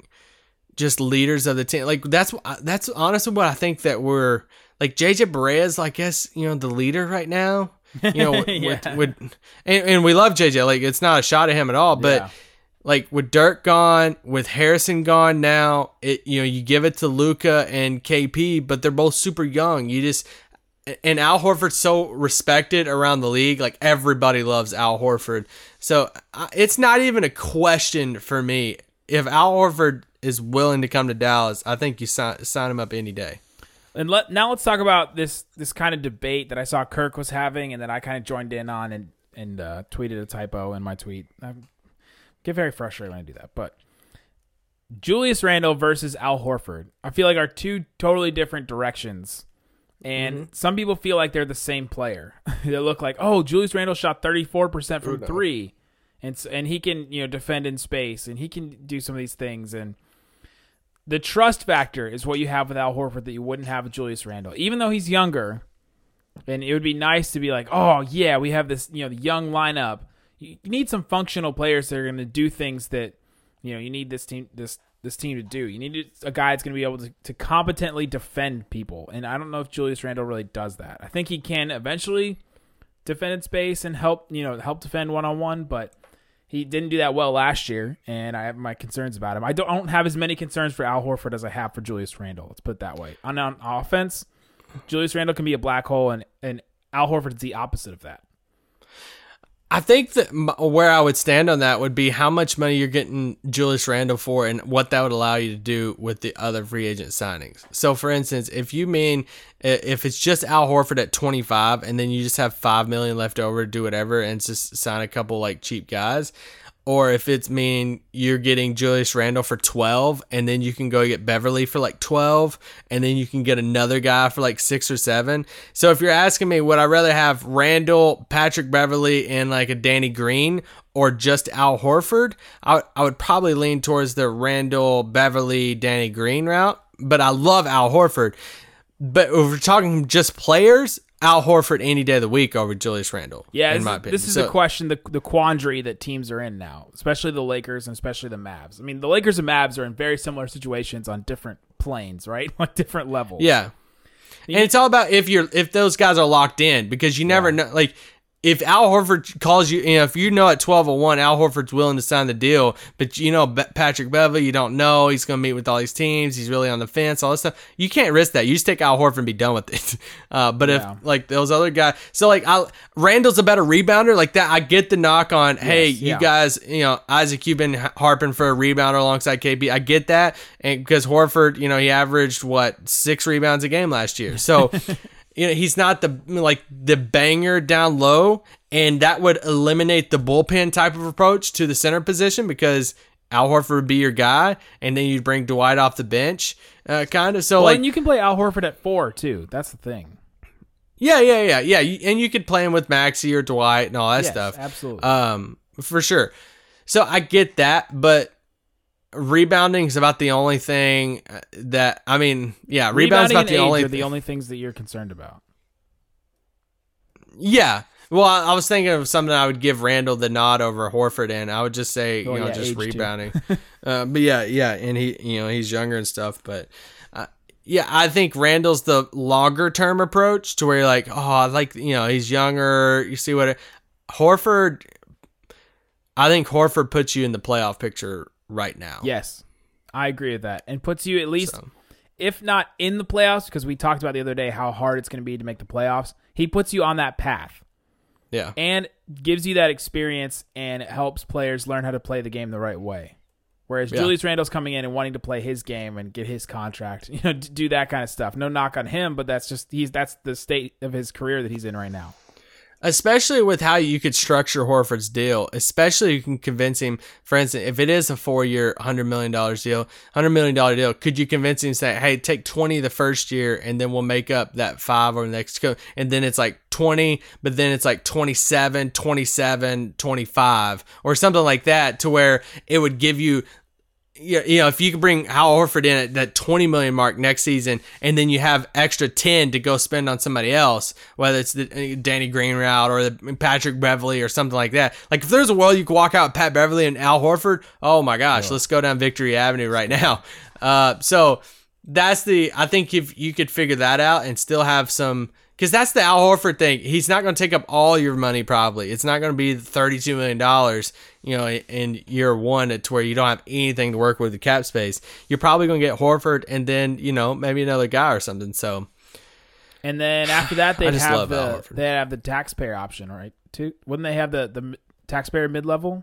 just leaders of the team. Like that's that's honestly what I think that we're like. JJ Barea I guess you know the leader right now. You know, Yeah. with, with and, and we love JJ. Like it's not a shot at him at all, but Yeah. Like with Dirk gone, with Harrison gone now, it you know you give it to Luka and KP, but they're both super young. You just and Al Horford's so respected around the league. Like everybody loves Al Horford, so it's not even a question for me. If Al Horford is willing to come to Dallas, I think you sign sign him up any day. And let now let's talk about this this kind of debate that I saw Kirk was having, and that I kind of joined in on and and uh, tweeted a typo in my tweet. I get very frustrated when I do that, but Julius Randle versus Al Horford, I feel like are two totally different directions. And mm-hmm. some people feel like they're the same player. they look like, oh, Julius Randle shot 34% from three. And, and he can, you know, defend in space and he can do some of these things. And the trust factor is what you have with Al Horford that you wouldn't have with Julius Randle. Even though he's younger, and it would be nice to be like, oh yeah, we have this, you know, the young lineup. You, need some functional players that are going to do things that, you know, you need this team this this team to do. You need a guy that's going to be able to, to competently defend people, and I don't know if Julius Randle really does that. I think he can eventually defend in space and help, you know, help defend one on one, but he didn't do that well last year, and I have my concerns about him. I don't, I don't have as many concerns for Al Horford as I have for Julius Randle. Let's put it that way. On, on offense, Julius Randle can be a black hole, and, and Al Horford is the opposite of that. I think that where I would stand on that would be how much money you're getting Julius Randle for and what that would allow you to do with the other free agent signings. So, for instance, if you mean if it's just Al Horford at 25 and then you just have 5 million left over to do whatever and just sign a couple like cheap guys, or if it's mean you're getting Julius Randle for 12 and then you can go get Beverley for like 12 and then you can get another guy for like 6 or 7. So if you're asking me would I rather have Randle, Patrick Beverley and like a Danny Green or just Al Horford, I, I would probably lean towards the Randle, Beverley, Danny Green route, but I love Al Horford. But if we're talking just players, Al Horford any day of the week over Julius Randle. Yeah, in this, my is- opinion. this is So- the question, the, the quandary that teams are in now, especially the Lakers and especially the Mavs. I mean, the Lakers and Mavs are in very similar situations on different planes, right? On different levels. Yeah. And it's all about if you're if those guys are locked in because you never know like if Al Horford calls you, you know, if you know at 12 01, Al Horford's willing to sign the deal, but you know Be- Patrick Beverley, you don't know he's going to meet with all these teams, he's really on the fence, all this stuff. You can't risk that. You just take Al Horford and be done with it. Uh, but Yeah. if like those other guys, so like I, Randle's a better rebounder, like that. I get the knock on, hey, Yes, you guys, you know, Isaac, you've been harping for a rebounder alongside KP. I get that, and because Horford, you know, he averaged what six rebounds a game last year, so. you know he's not the like the banger down low and that would eliminate the bullpen type of approach to the center position because Al Horford would be your guy and then you'd bring Dwight off the bench uh, kind of so Well, like and you can play Al Horford at four too. That's the thing. yeah yeah yeah yeah and you could play him with Maxi or Dwight and all that Yes, stuff absolutely. um for sure so I get that but rebounding is about the only thing uh, that I mean yeah Rebounding about and the only are the only things that you're concerned about. Yeah. Well, I, I was thinking of something I would give Randle the nod over Horford in. I would just say, Oh, you know, yeah, just rebounding. uh, but yeah, yeah, and he, you know, he's younger and stuff. But uh, yeah, I think Randle's the longer term approach to where you're like, oh, I like, you know, he's younger. You see what it, Horford. I think Horford puts you in the playoff picture right now. Yes, I agree with that, and puts you at least, So. if not in the playoffs, because we talked about the other day how hard it's going to be to make the playoffs. He puts you on that path Yeah. and gives you that experience, and helps players learn how to play the game the right way. Whereas Yeah. Julius Randle's coming in and wanting to play his game and get his contract, you know, do that kind of stuff. No knock on him, but that's just he's that's the state of his career that he's in right now. Especially with how you could structure Horford's deal, especially you can convince him, for instance, if it is a four year, $100 million deal, $100 million deal, could you convince him, say, hey, take 20 the first year and then we'll make up that five over the next go. And then it's like 20, but then it's like 27, 27, 25 or something like that to where it would give you yeah, you know, if you could bring Al Horford in at that 20 million mark next season, and then you have extra 10 to go spend on somebody else, whether it's the uh, Danny Green route or the Patrick Beverley or something like that. Like if there's a world you could walk out Pat Beverley and Al Horford, oh my gosh, let's go down Victory Avenue right now. Uh, so that's the I think if you could figure that out and still have some because that's the Al Horford thing. He's not going to take up all your money. Probably it's not going to be thirty-two million dollars. You know, in year one, to where you don't have anything to work with the cap space. You're probably going to get Horford and then you know maybe another guy or something. So And then after that, they'd have the they have the taxpayer option, right? Too wouldn't they have the the taxpayer mid level?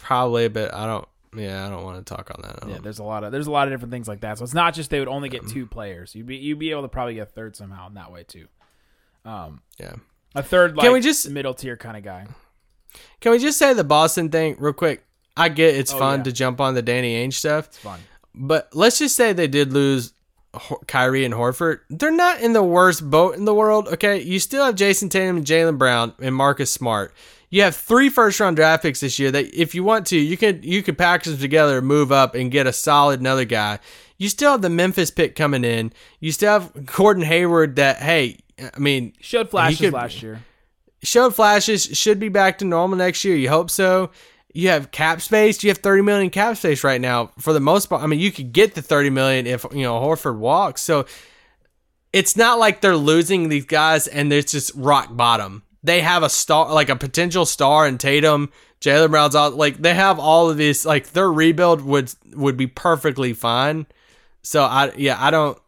probably, but I don't. Yeah, I don't want to talk on that. Yeah, there's a lot of there's a lot of different things like that. So it's not just they would only get two players. You'd be you'd be able to probably get a third somehow in that way too. Um, yeah. a third like Can we just- middle tier kind of guy. Can we just say the Boston thing real quick? I get it's Oh, fun yeah. to jump on the Danny Ainge stuff. It's fun. But let's just say they did lose Kyrie and Horford. They're not in the worst boat in the world. Okay, you still have Jayson Tatum and Jaylen Brown and Marcus Smart. You have three first round draft picks this year that if you want to, you can you could package them together, move up, and get a solid another guy. You still have the Memphis pick coming in. You still have Gordon Hayward. That hey, I mean, Showed flashes could- last year. showed flashes should be back to normal next year you hope so you have cap space you have 30 million cap space right now for the most part i mean you could get the 30 million if you know horford walks so it's not like they're losing these guys and it's just rock bottom they have a star like a potential star in tatum jaylen brown's out like they have all of these. like their rebuild would would be perfectly fine so i yeah i don't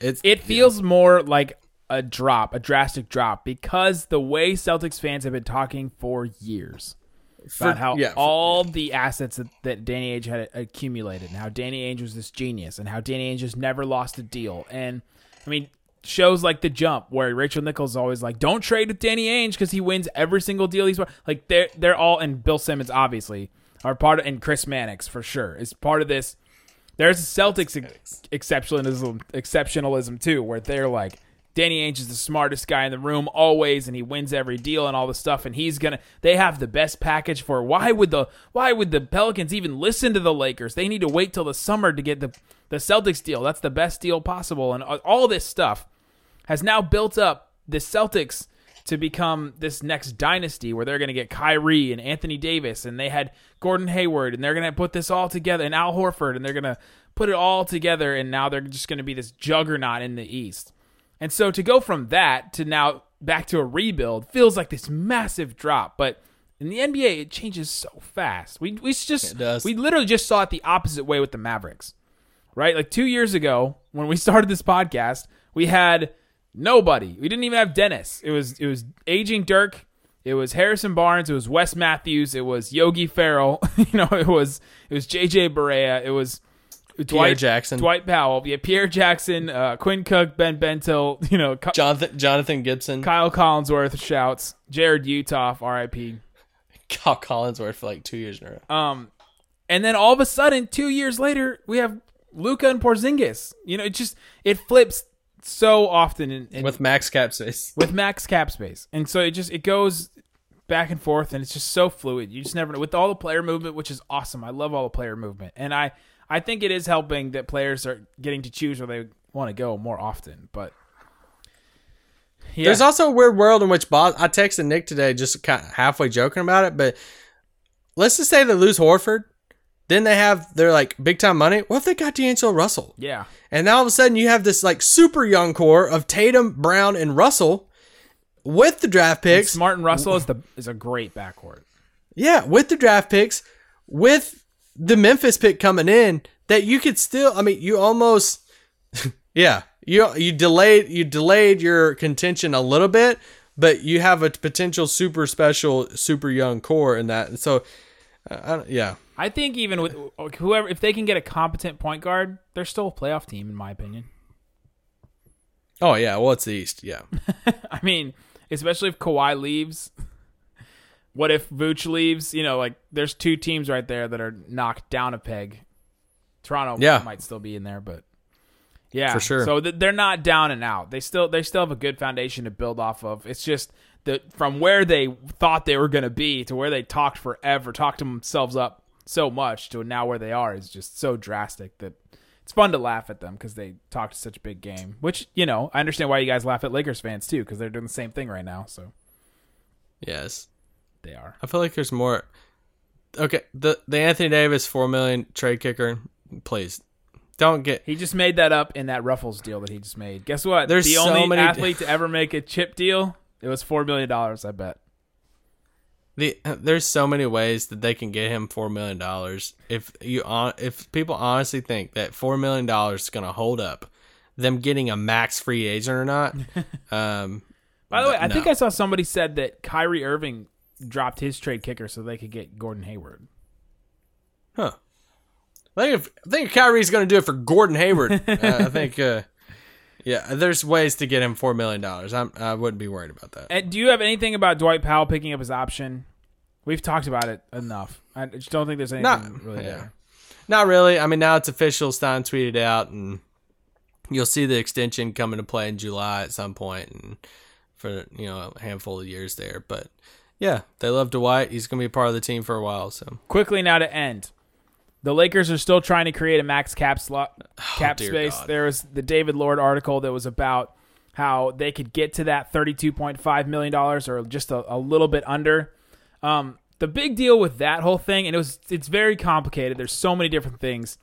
it's It feels more like a drop, a drastic drop, because the way Celtics fans have been talking for years about how yeah, for- all the assets that, that Danny Ainge had accumulated, and how Danny Ainge was this genius, and how Danny Ainge just never lost a deal. And I mean, shows like The Jump, where Rachel Nichols is always like, "Don't trade with Danny Ainge because he wins every single deal he's won." like." They're they're all and Bill Simmons obviously are part of, and Chris Mannix for sure is part of this there's a Celtics ex- exceptionalism, exceptionalism too, where they're like, Danny Ainge is the smartest guy in the room always, and he wins every deal and all the stuff, and he's gonna. They have the best package for. Why would the Why would the Pelicans even listen to the Lakers? They need to wait till the summer to get the the Celtics deal. That's the best deal possible, and all this stuff has now built up the Celtics to become this next dynasty where they're going to get Kyrie and Anthony Davis and they had Gordon Hayward and they're going to put this all together and Al Horford and they're going to put it all together and now they're just going to be this juggernaut in the East. And so to go from that to now back to a rebuild feels like this massive drop, but in the NBA it changes so fast. We we just It does. we literally just saw it the opposite way with the Mavericks. Right? Like 2 years ago when we started this podcast, we had nobody. We didn't even have Dennis. It was it was aging Dirk, it was Harrison Barnes, it was Wes Matthews, it was Yogi Ferrell, you know, it was it was JJ Barea, it was Dwight Jackson. Dwight Powell, yeah, Pierre Jackson, uh, Quinn Cook, Ben Bentil, you know, Jonathan Jonathan Gibson, Kyle Collinsworth shouts, Jarrod Uthoff, R.I.P. Kyle Collinsworth for like two years in a row. Um, and then all of a sudden, two years later, we have Luka and Porzingis. You know, it just it flips so often in, in, with max cap space. with max cap space, and so it just it goes back and forth, and it's just so fluid. You just never know with all the player movement, which is awesome. I love all the player movement, and I I think it is helping that players are getting to choose where they want to go more often. But yeah, There's also a weird world in which Bos- I texted Nick today, just kind of halfway joking about it, but let's just say they lose Horford, then they have their like big time money. What if they got D'Angelo Russell? yeah. And now all of a sudden you have this like super young core of Tatum, Brown, and Russell with the draft picks. Smart and Russell is the is a great backcourt. Yeah, with the draft picks, with the Memphis pick coming in, that you could still. I mean, you almost, yeah, you you delayed you delayed your contention a little bit, but you have a potential super special, super young core in that. And so, uh, yeah, I think even with whoever, if they can get a competent point guard, they're still a playoff team, in my opinion. oh yeah, well it's the East, yeah, I mean, especially if Kawhi leaves. What if Vooch leaves? You know, like there's two teams right there that are knocked down a peg. Toronto Yeah. might still be in there, but yeah, For sure. So th- they're not down and out. They still they still have a good foundation to build off of. It's just that from where they thought they were going to be to where they talked forever, talked themselves up so much to now where they are is just so drastic that it's fun to laugh at them because they talked such a big game. Which you know, I understand why you guys laugh at Lakers fans too because they're doing the same thing right now. So yes. they are. I feel like there's more. Okay, the the Anthony Davis four million trade kicker, please don't get He just made that up in that Ruffles deal that he just made. Guess what? There's the so only many- athlete to ever make a chip deal. It was four million dollars. I bet. The there's so many ways that they can get him four million dollars. If you if people honestly think that four million dollars is gonna hold up, them getting a max free agent or not. um, By the way, I no. think I saw somebody said that Kyrie Irving dropped his trade kicker so they could get Gordon Hayward. huh? I think if I think Kyrie's gonna do it for Gordon Hayward. uh, I think, uh, yeah, there's ways to get him four million dollars. I'm I wouldn't be worried about that. And do you have anything about Dwight Powell picking up his option? We've talked about it enough. I just don't think there's anything Not- really yeah. there. Not really. I mean, now it's official. Stein tweeted out, and you'll see the extension come into play in July at some point, and for you know a handful of years there. But yeah, they love Dwight. He's gonna be a part of the team for a while. So Quickly now to end. The Lakers are still trying to create a max cap slot, cap dear space. God. There was the David Lord article that was about how they could get to that thirty-two point five million dollars, or just a, a little bit under. Um, the big deal with that whole thing, and it was it's very complicated. There's so many different things.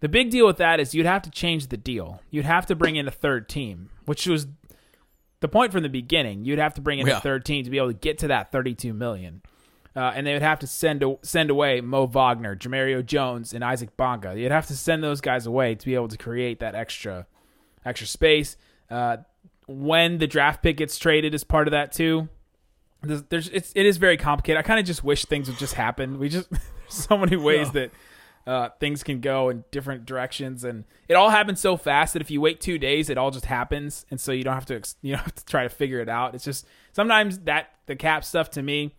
The big deal with that is you'd have to change the deal. You'd have to bring in a third team, which was the point from the beginning. You'd have to bring in Yeah. a third team to be able to get to that 32 million. Uh, and they would have to send a, send away Mo Wagner, Jemerrio Jones, and Isaac Bonga. You'd have to send those guys away to be able to create that extra extra space. Uh, when the draft pick gets traded as part of that too, there's, there's it's, it is very complicated. I kind of just wish things would just happen. We just there's so many ways that uh, things can go in different directions, and it all happens so fast that if you wait two days, it all just happens, and so you don't have to ex- you don't have to try to figure it out. It's just sometimes that the cap stuff to me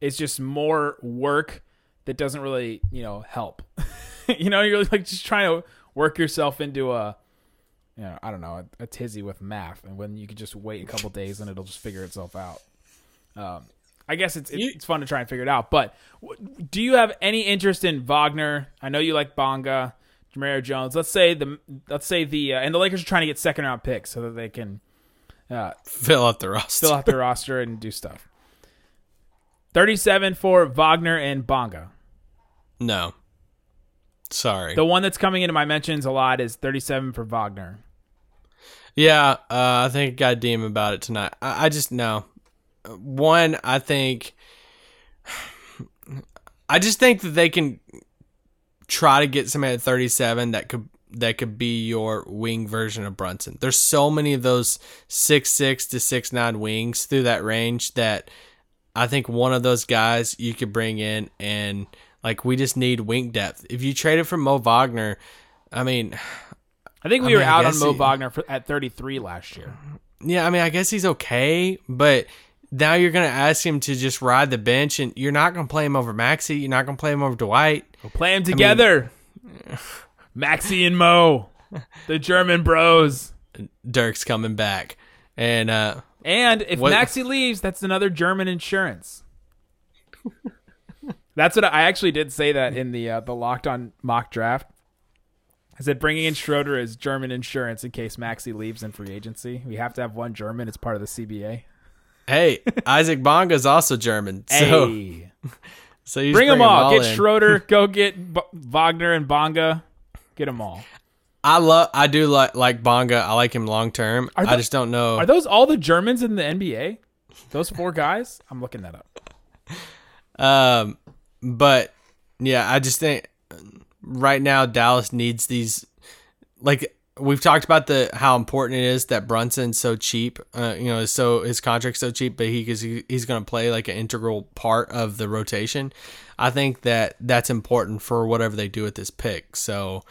is just more work that doesn't really you know help. you know, you're like just trying to work yourself into a you know, I don't know, a, a tizzy with math, and when you could just wait a couple days and it'll just figure itself out. Um, I guess it's it's, You- it's fun to try and figure it out. But w- do you have any interest in Wagner? I know you like Bonga, Jemerrio Jones. Let's say the let's say the uh, and the Lakers are trying to get second round picks so that they can uh, fill out the roster. fill out their roster and do stuff. Thirty seven for Wagner and Bonga. no, sorry. The one that's coming into my mentions a lot is thirty seven for Wagner. Yeah, uh, I think I got DM about it tonight. I, I just know. One, I think. I just think that they can try to get somebody at 37 that could that could be your wing version of Brunson. There's so many of those six six to six nine wings through that range that I think one of those guys you could bring in and like we just need wing depth. If you trade it for Mo Wagner, I mean, I think we I were mean, I out on Mo he- Wagner for, at 33 last year. yeah, I mean, I guess he's okay, but now you're gonna ask him to just ride the bench, and you're not gonna play him over Maxi. You're not gonna play him over Dwight. We'll play them together. Maxi and Mo, the German bros. Dirk's coming back, and uh, And if What- Maxi leaves, that's another German insurance. that's what I, I actually did say that in the uh, the locked on mock draft. I said bringing in Schroeder is German insurance in case Maxi leaves in free agency. We have to have one German. It's part of the CBA. hey, Isaac Bonga is also German, so Hey, so you bring them all. Get in. Schroeder. Go get B- Wagner and Bonga. Get them all. I love, I do like like Bonga. I like him long term. I just don't know. Are those all the Germans in the NBA? Those four guys? I'm looking that up. Um, but yeah, I just think right now Dallas needs these. Like we've talked about the how important it is that Brunson's so cheap. Uh, you know, so his contract's so cheap, but he because he, he's going to play like an integral part of the rotation. I think that that's important for whatever they do with this pick. So.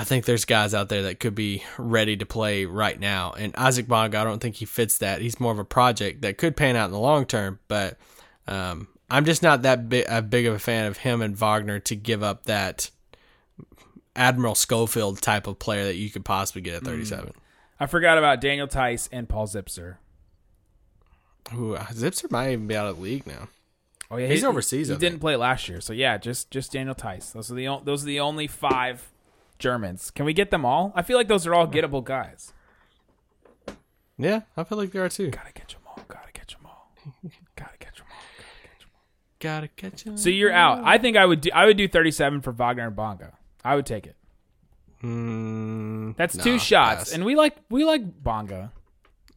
I think there's guys out there that could be ready to play right now. And Isaac Bonga, I don't think he fits that. He's more of a project that could pan out in the long term, but um, I'm just not that big, a big of a fan of him and Wagner to give up that Admiral Schofield type of player that you could possibly get at 37. I forgot about Daniel Theis and Paul Zipser. Ooh, Zipser might even be out of the league now. Oh yeah, He's overseas, He, didn't play last year, so yeah, just just Daniel Theis. Those are the those are the only five Germans. Can we get them all? I feel like those are all gettable guys. Yeah, I feel like there are two. Gotta catch them all. Gotta catch them all. Gotta catch them all. Gotta catch him. So you're out. I think I would do. I would do 37 for Wagner and Bonga. I would take it. Mm, That's nah, two shots, pass. and we like we like Bonga.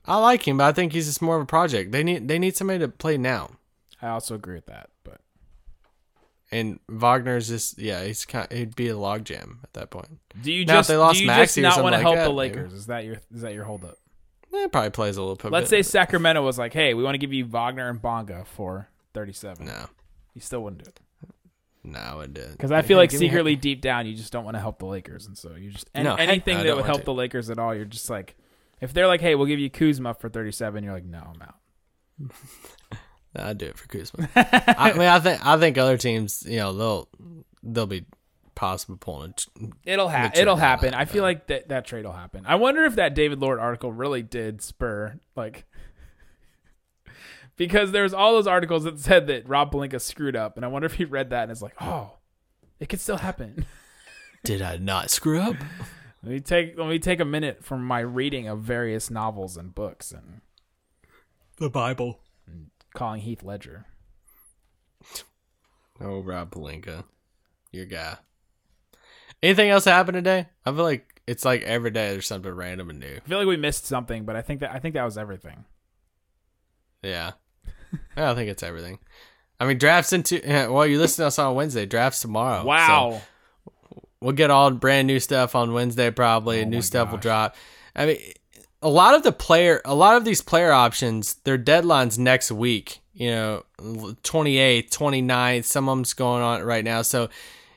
I like him, but I think he's just more of a project. They need they need somebody to play now. I also agree with that, but And Wagner's just yeah, he's kind he'd be a logjam at that point. do you Now, just they lost do you Maxey just not want to like help that, the maybe. Lakers? Is that your is that your holdup? Eh, probably plays a little bit. Let's say Sacramento was like, "Hey, we want to give you Wagner and Bonga for 37." no, You still wouldn't do it. no, it did Because I feel like secretly deep down, you just don't want to help the Lakers, and so you just No, anything no, that would help to. the Lakers at all, you're just like, if they're like, "Hey, we'll give you Kuzma for 37," you're like, "No, I'm out." I'd do it for Kuzma. I mean, I think I think other teams, you know, they'll they'll be possible pulling. A, It'll happen. It'll will happen. I feel like that that trade will happen. I wonder if that David Lord article really did spur like. Because there's all those articles that said that Rob Pelinka screwed up, and I wonder if he read that and is like, "Oh, it could still happen." did I not screw up? Let me take let me take a minute from my reading of various novels and books and The Bible. Calling Heath Ledger. Oh, Rob Pelinka, your guy. Anything else happen today? I feel like it's like every day there's something random and new. I feel like we missed something, but I think that I think that was everything. Yeah, I don't think it's everything. I mean, drafts into well, you listen to us on Wednesday. Drafts tomorrow. Wow. So we'll get all brand new stuff on Wednesday. Probably Oh new stuff will drop. I mean, a lot of the player, a lot of these player options, their deadlines next week. You know, 28th, 29th. Some of them's going on right now. So,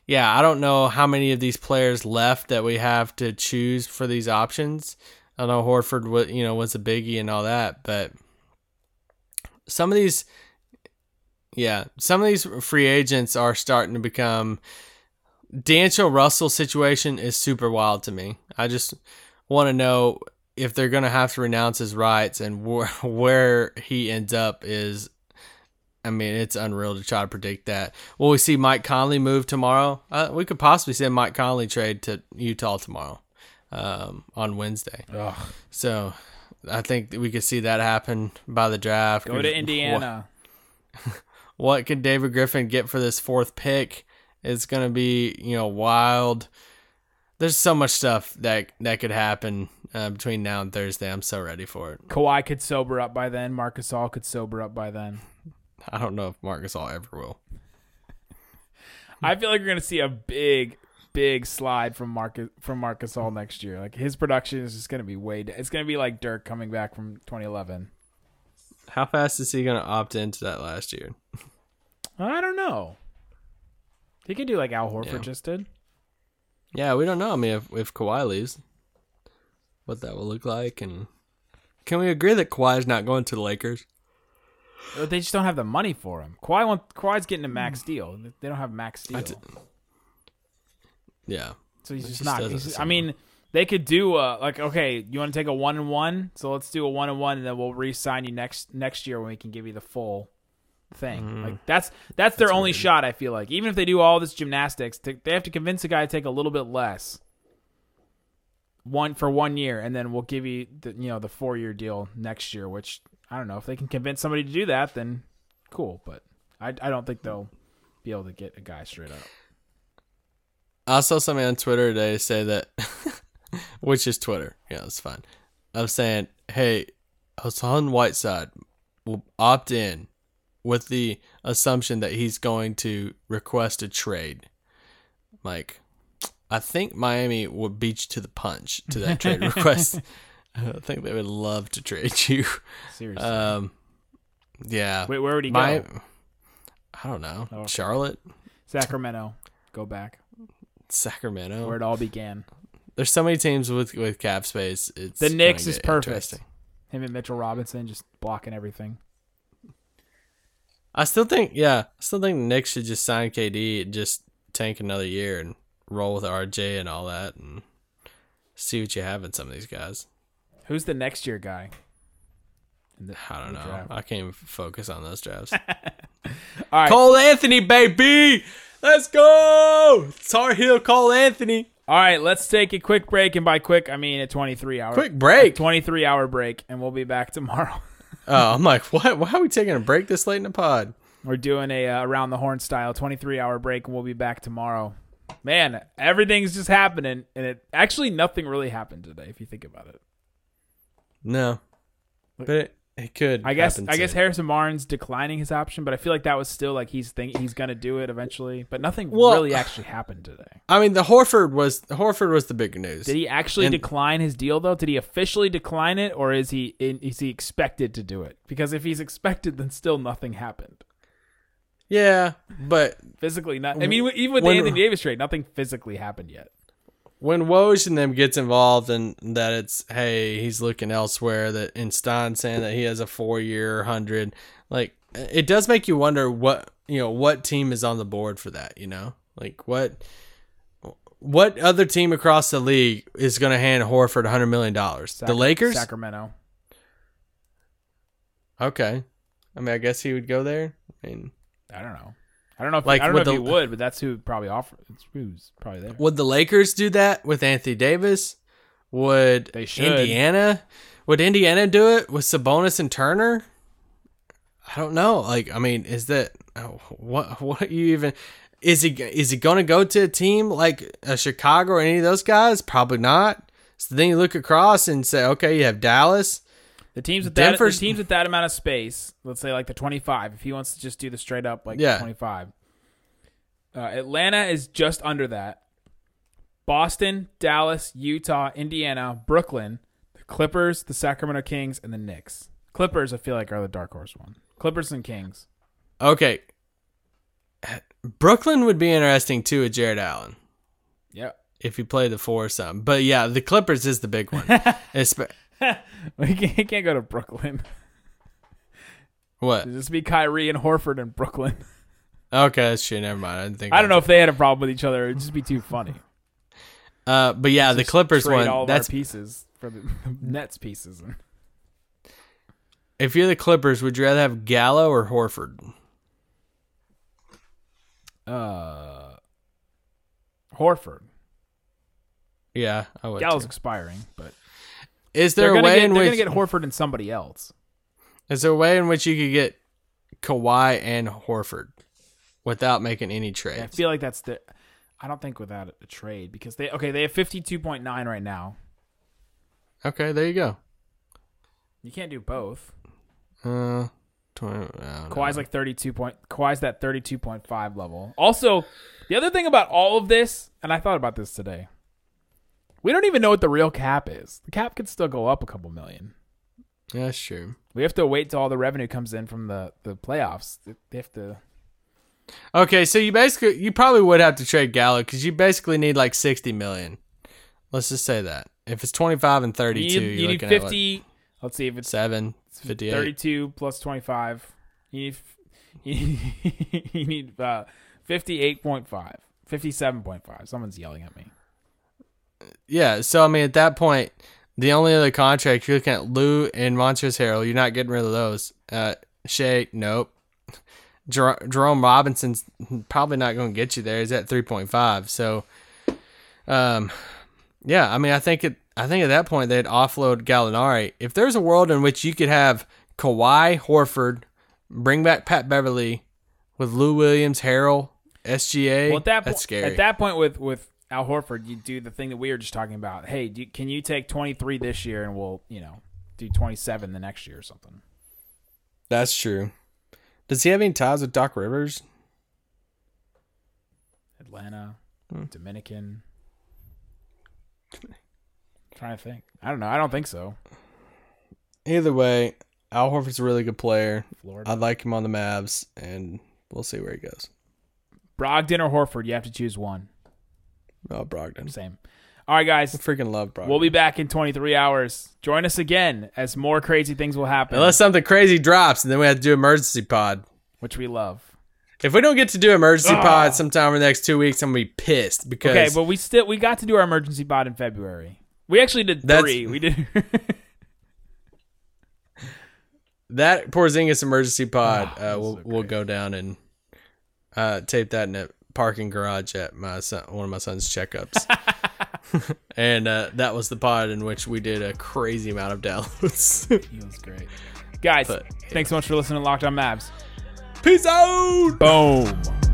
yeah, I don't know how many of these players left that we have to choose for these options. I know Horford, wa- you know, was a biggie and all that, but some of these, yeah, some of these free agents are starting to become. D'Angelo Russell situation is super wild to me. I just want to know if they're going to have to renounce his rights and where where he ends up is. I mean, it's unreal to try to predict that. Will we see Mike Conley move tomorrow? Uh, we could possibly see Mike Conley trade to Utah tomorrow, um, on Wednesday. Ugh. So, I think that we could see that happen by the draft. Go to Indiana. what could David Griffin get for this fourth pick It's going to be, you know, wild. The there's so much stuff that that could happen uh, between now and Thursday. I'm so ready for it. Kawhi could sober up by then. Marc Gasol could sober up by then. I don't know if Marc Gasol ever will. I feel like we're gonna see a big, big slide from Marcus from Marc Gasol next year. Like his production is just gonna be way. It's gonna be like Dirk coming back from 2011. How fast is he gonna opt into that last year? I don't know. He could do like Al Horford Yeah. just did. Yeah, we don't know. I mean, if if Kawhi leaves, what that will look like, and can we agree that Kawhi's not going to the Lakers? They just don't have the money for him. Kawhi want, Kawhi's getting a max deal. They don't have max deal. d- Yeah, So he's It just, just not. he's- I mean, they could do uh like okay, you want to take a one and one, so let's do a one and one, and then we'll re-sign you next next year when we can give you the full thing. Mm-hmm. Like that's that's their only shot. I feel like even if they do all this gymnastics, to, they have to convince a guy to take a little bit less. One for one year, and then we'll give you the you know the four year deal next year. Which I don't know if they can convince somebody to do that, then cool. But I I don't think they'll be able to get a guy straight up. I saw somebody on Twitter today say that, which is Twitter. Yeah, it's fine. I was saying, hey, Hassan Whiteside will opt in with the assumption that he's going to request a trade. Like, I think Miami would beat you to the punch to that trade request. I think they would love to trade you. Seriously, Um, yeah. Wait, where would he go? I don't know. Okay. Charlotte, Sacramento. Go back Sacramento. where it all began. There's so many teams with with cap space. It's The Knicks is perfect. Him and Mitchell Robinson just blocking everything. I still think, yeah, I still think Nick should just sign KD and just tank another year and roll with RJ and all that and see what you have in some of these guys. Who's the next year guy? The- I don't know. draft? I can't even focus on those drafts. All right. Cole Anthony, baby, let's go. Tar Heel, Cole Anthony. All right, let's take a quick break, and by quick I mean a 23 hour Quick break. 23 hour break, and we'll be back tomorrow. Oh, I'm like, what? Why are we taking a break this late in the pod? We're doing a uh, around the horn style 23 hour break, and we'll be back tomorrow. Man, everything's just happening, and it actually nothing really happened today if you think about it. No, but it, it could. I guess I guess. Harrison Barnes declining his option, but I feel like that was still like he's think he's gonna do it eventually. But nothing Well- really actually happened today. I mean, the Horford was Horford was the big news. Did he actually And- decline his deal though? Did he officially decline it, or is he in, is he expected to do it? Because if he's expected, then still nothing happened Yeah, but physically. Not. I mean, even with the Anthony Davis trade, nothing physically happened yet. When Woj and them gets involved and that it's hey he's looking elsewhere that in Stein saying that he has a four year hundred like it does make you wonder what you know what team is on the board for that you know? Like what what other team across the league is going to hand Horford a hundred million dollars? The Lakers? Sacramento. okay. I mean I guess he would go there. I mean I don't know. I don't know if Like, I don't know with if he would, but that's who probably offer. It's who's probably there. Would the Lakers do that with Anthony Davis? Would They should. Indiana? Would Indiana do it with Sabonis and Turner? I don't know. Like, I mean, is that oh, what? What you even? Is he is he going to go to a team like a Chicago or any of those guys? Probably not. So then you look across and say, okay, you have Dallas. The teams with that the teams with that amount of space, let's say like the 25, if he wants to just do the straight up like Yeah. 25. Uh, Atlanta is just under that. Boston, Dallas, Utah, Indiana, Brooklyn, the Clippers, the Sacramento Kings, and the Knicks. Clippers, I feel like, are the dark horse one. Clippers and Kings. Okay, Brooklyn would be interesting too with Jarrett Allen. Yep. if you play the four or something. But yeah, the Clippers is the big one. We can't, he can't go to Brooklyn. what? Just be Kyrie and Horford in Brooklyn. Okay, that's true. Never mind. I didn't think. I don't know if they had a problem with each other. It'd just be too funny. Uh, but yeah, the Clippers one. all That's pieces for the Nets pieces. if you're the Clippers, would you rather have Gallo or Horford? Uh, Horford. Yeah, I would. Gallo's too. expiring, but Is they're there a way get in they're which gonna get Horford and somebody else. is there a way in which you could get Kawhi and Horford without making any trades? I feel like that's the. I don't think without a trade because they okay they have fifty two point nine right now. Okay, there you go. You can't do both. Uh, 20, I don't know. Kawhi's like thirty two point. Kawhi's that thirty two point five level. Also, the other thing about all of this, and I thought about this today. We don't even know what the real cap is. The cap could still go up a couple million. Yeah, that's true. We have to wait till all the revenue comes in from the the playoffs. They have to. Okay, so you basically you probably would have to trade Gallo because you basically need like sixty million. Let's just say that if it's twenty five and thirty You two, you're need looking at what, fifty. let's see if it's seven, 58. 32 plus 25. You need, you need, you need uh, 58.5. 57.5. Someone's yelling at me. Yeah, so I mean at that point, the only other contract you're looking at Lou and Montrezl Harrell. You're not getting rid of those. Uh, Shai, nope. Jer- Jerome Robinson's probably not going to get you there. He's at three point five. So, um, yeah, I mean, I think it. I think at that point they'd offload Gallinari. If there's a world in which you could have Kawhi, Horford, bring back Pat Beverley with Lou Williams, Harrell, SGA, Well, at that that's scary. at that point with with Al Horford, you do the thing that we were just talking about. Hey, do, can you take 23 this year and we'll, you know, do 27 the next year or something? that's true. Does he have any ties with Doc Rivers? Atlanta, Hmm. Dominican. trying to think. I don't know. I don't think so. Either way, Al Horford's a really good player. Florida. I like him on the Mavs, and we'll see where he goes. Brogdon or Horford, you have to choose one. Oh, Brogdon. Same. All right, guys. I freaking love Brogdon. We'll be back in 23 hours. Join us again as more crazy things will happen, Unless something crazy drops, and then we have to do emergency pod. which we love. If we don't get to do emergency pod sometime in the next two weeks, I'm gonna be pissed because Okay, but we still we got to do our emergency pod in February. We actually did That's- three. We did. that poor Porzingis emergency pod, Oh, uh, we'll so we'll go down and uh, tape that in a parking garage at my son, one of my son's checkups. and uh, that was the pod in which we did a crazy amount of downloads. he was great, guys. But, Thanks so much for listening to Locked On Mavs. Peace out. Boom.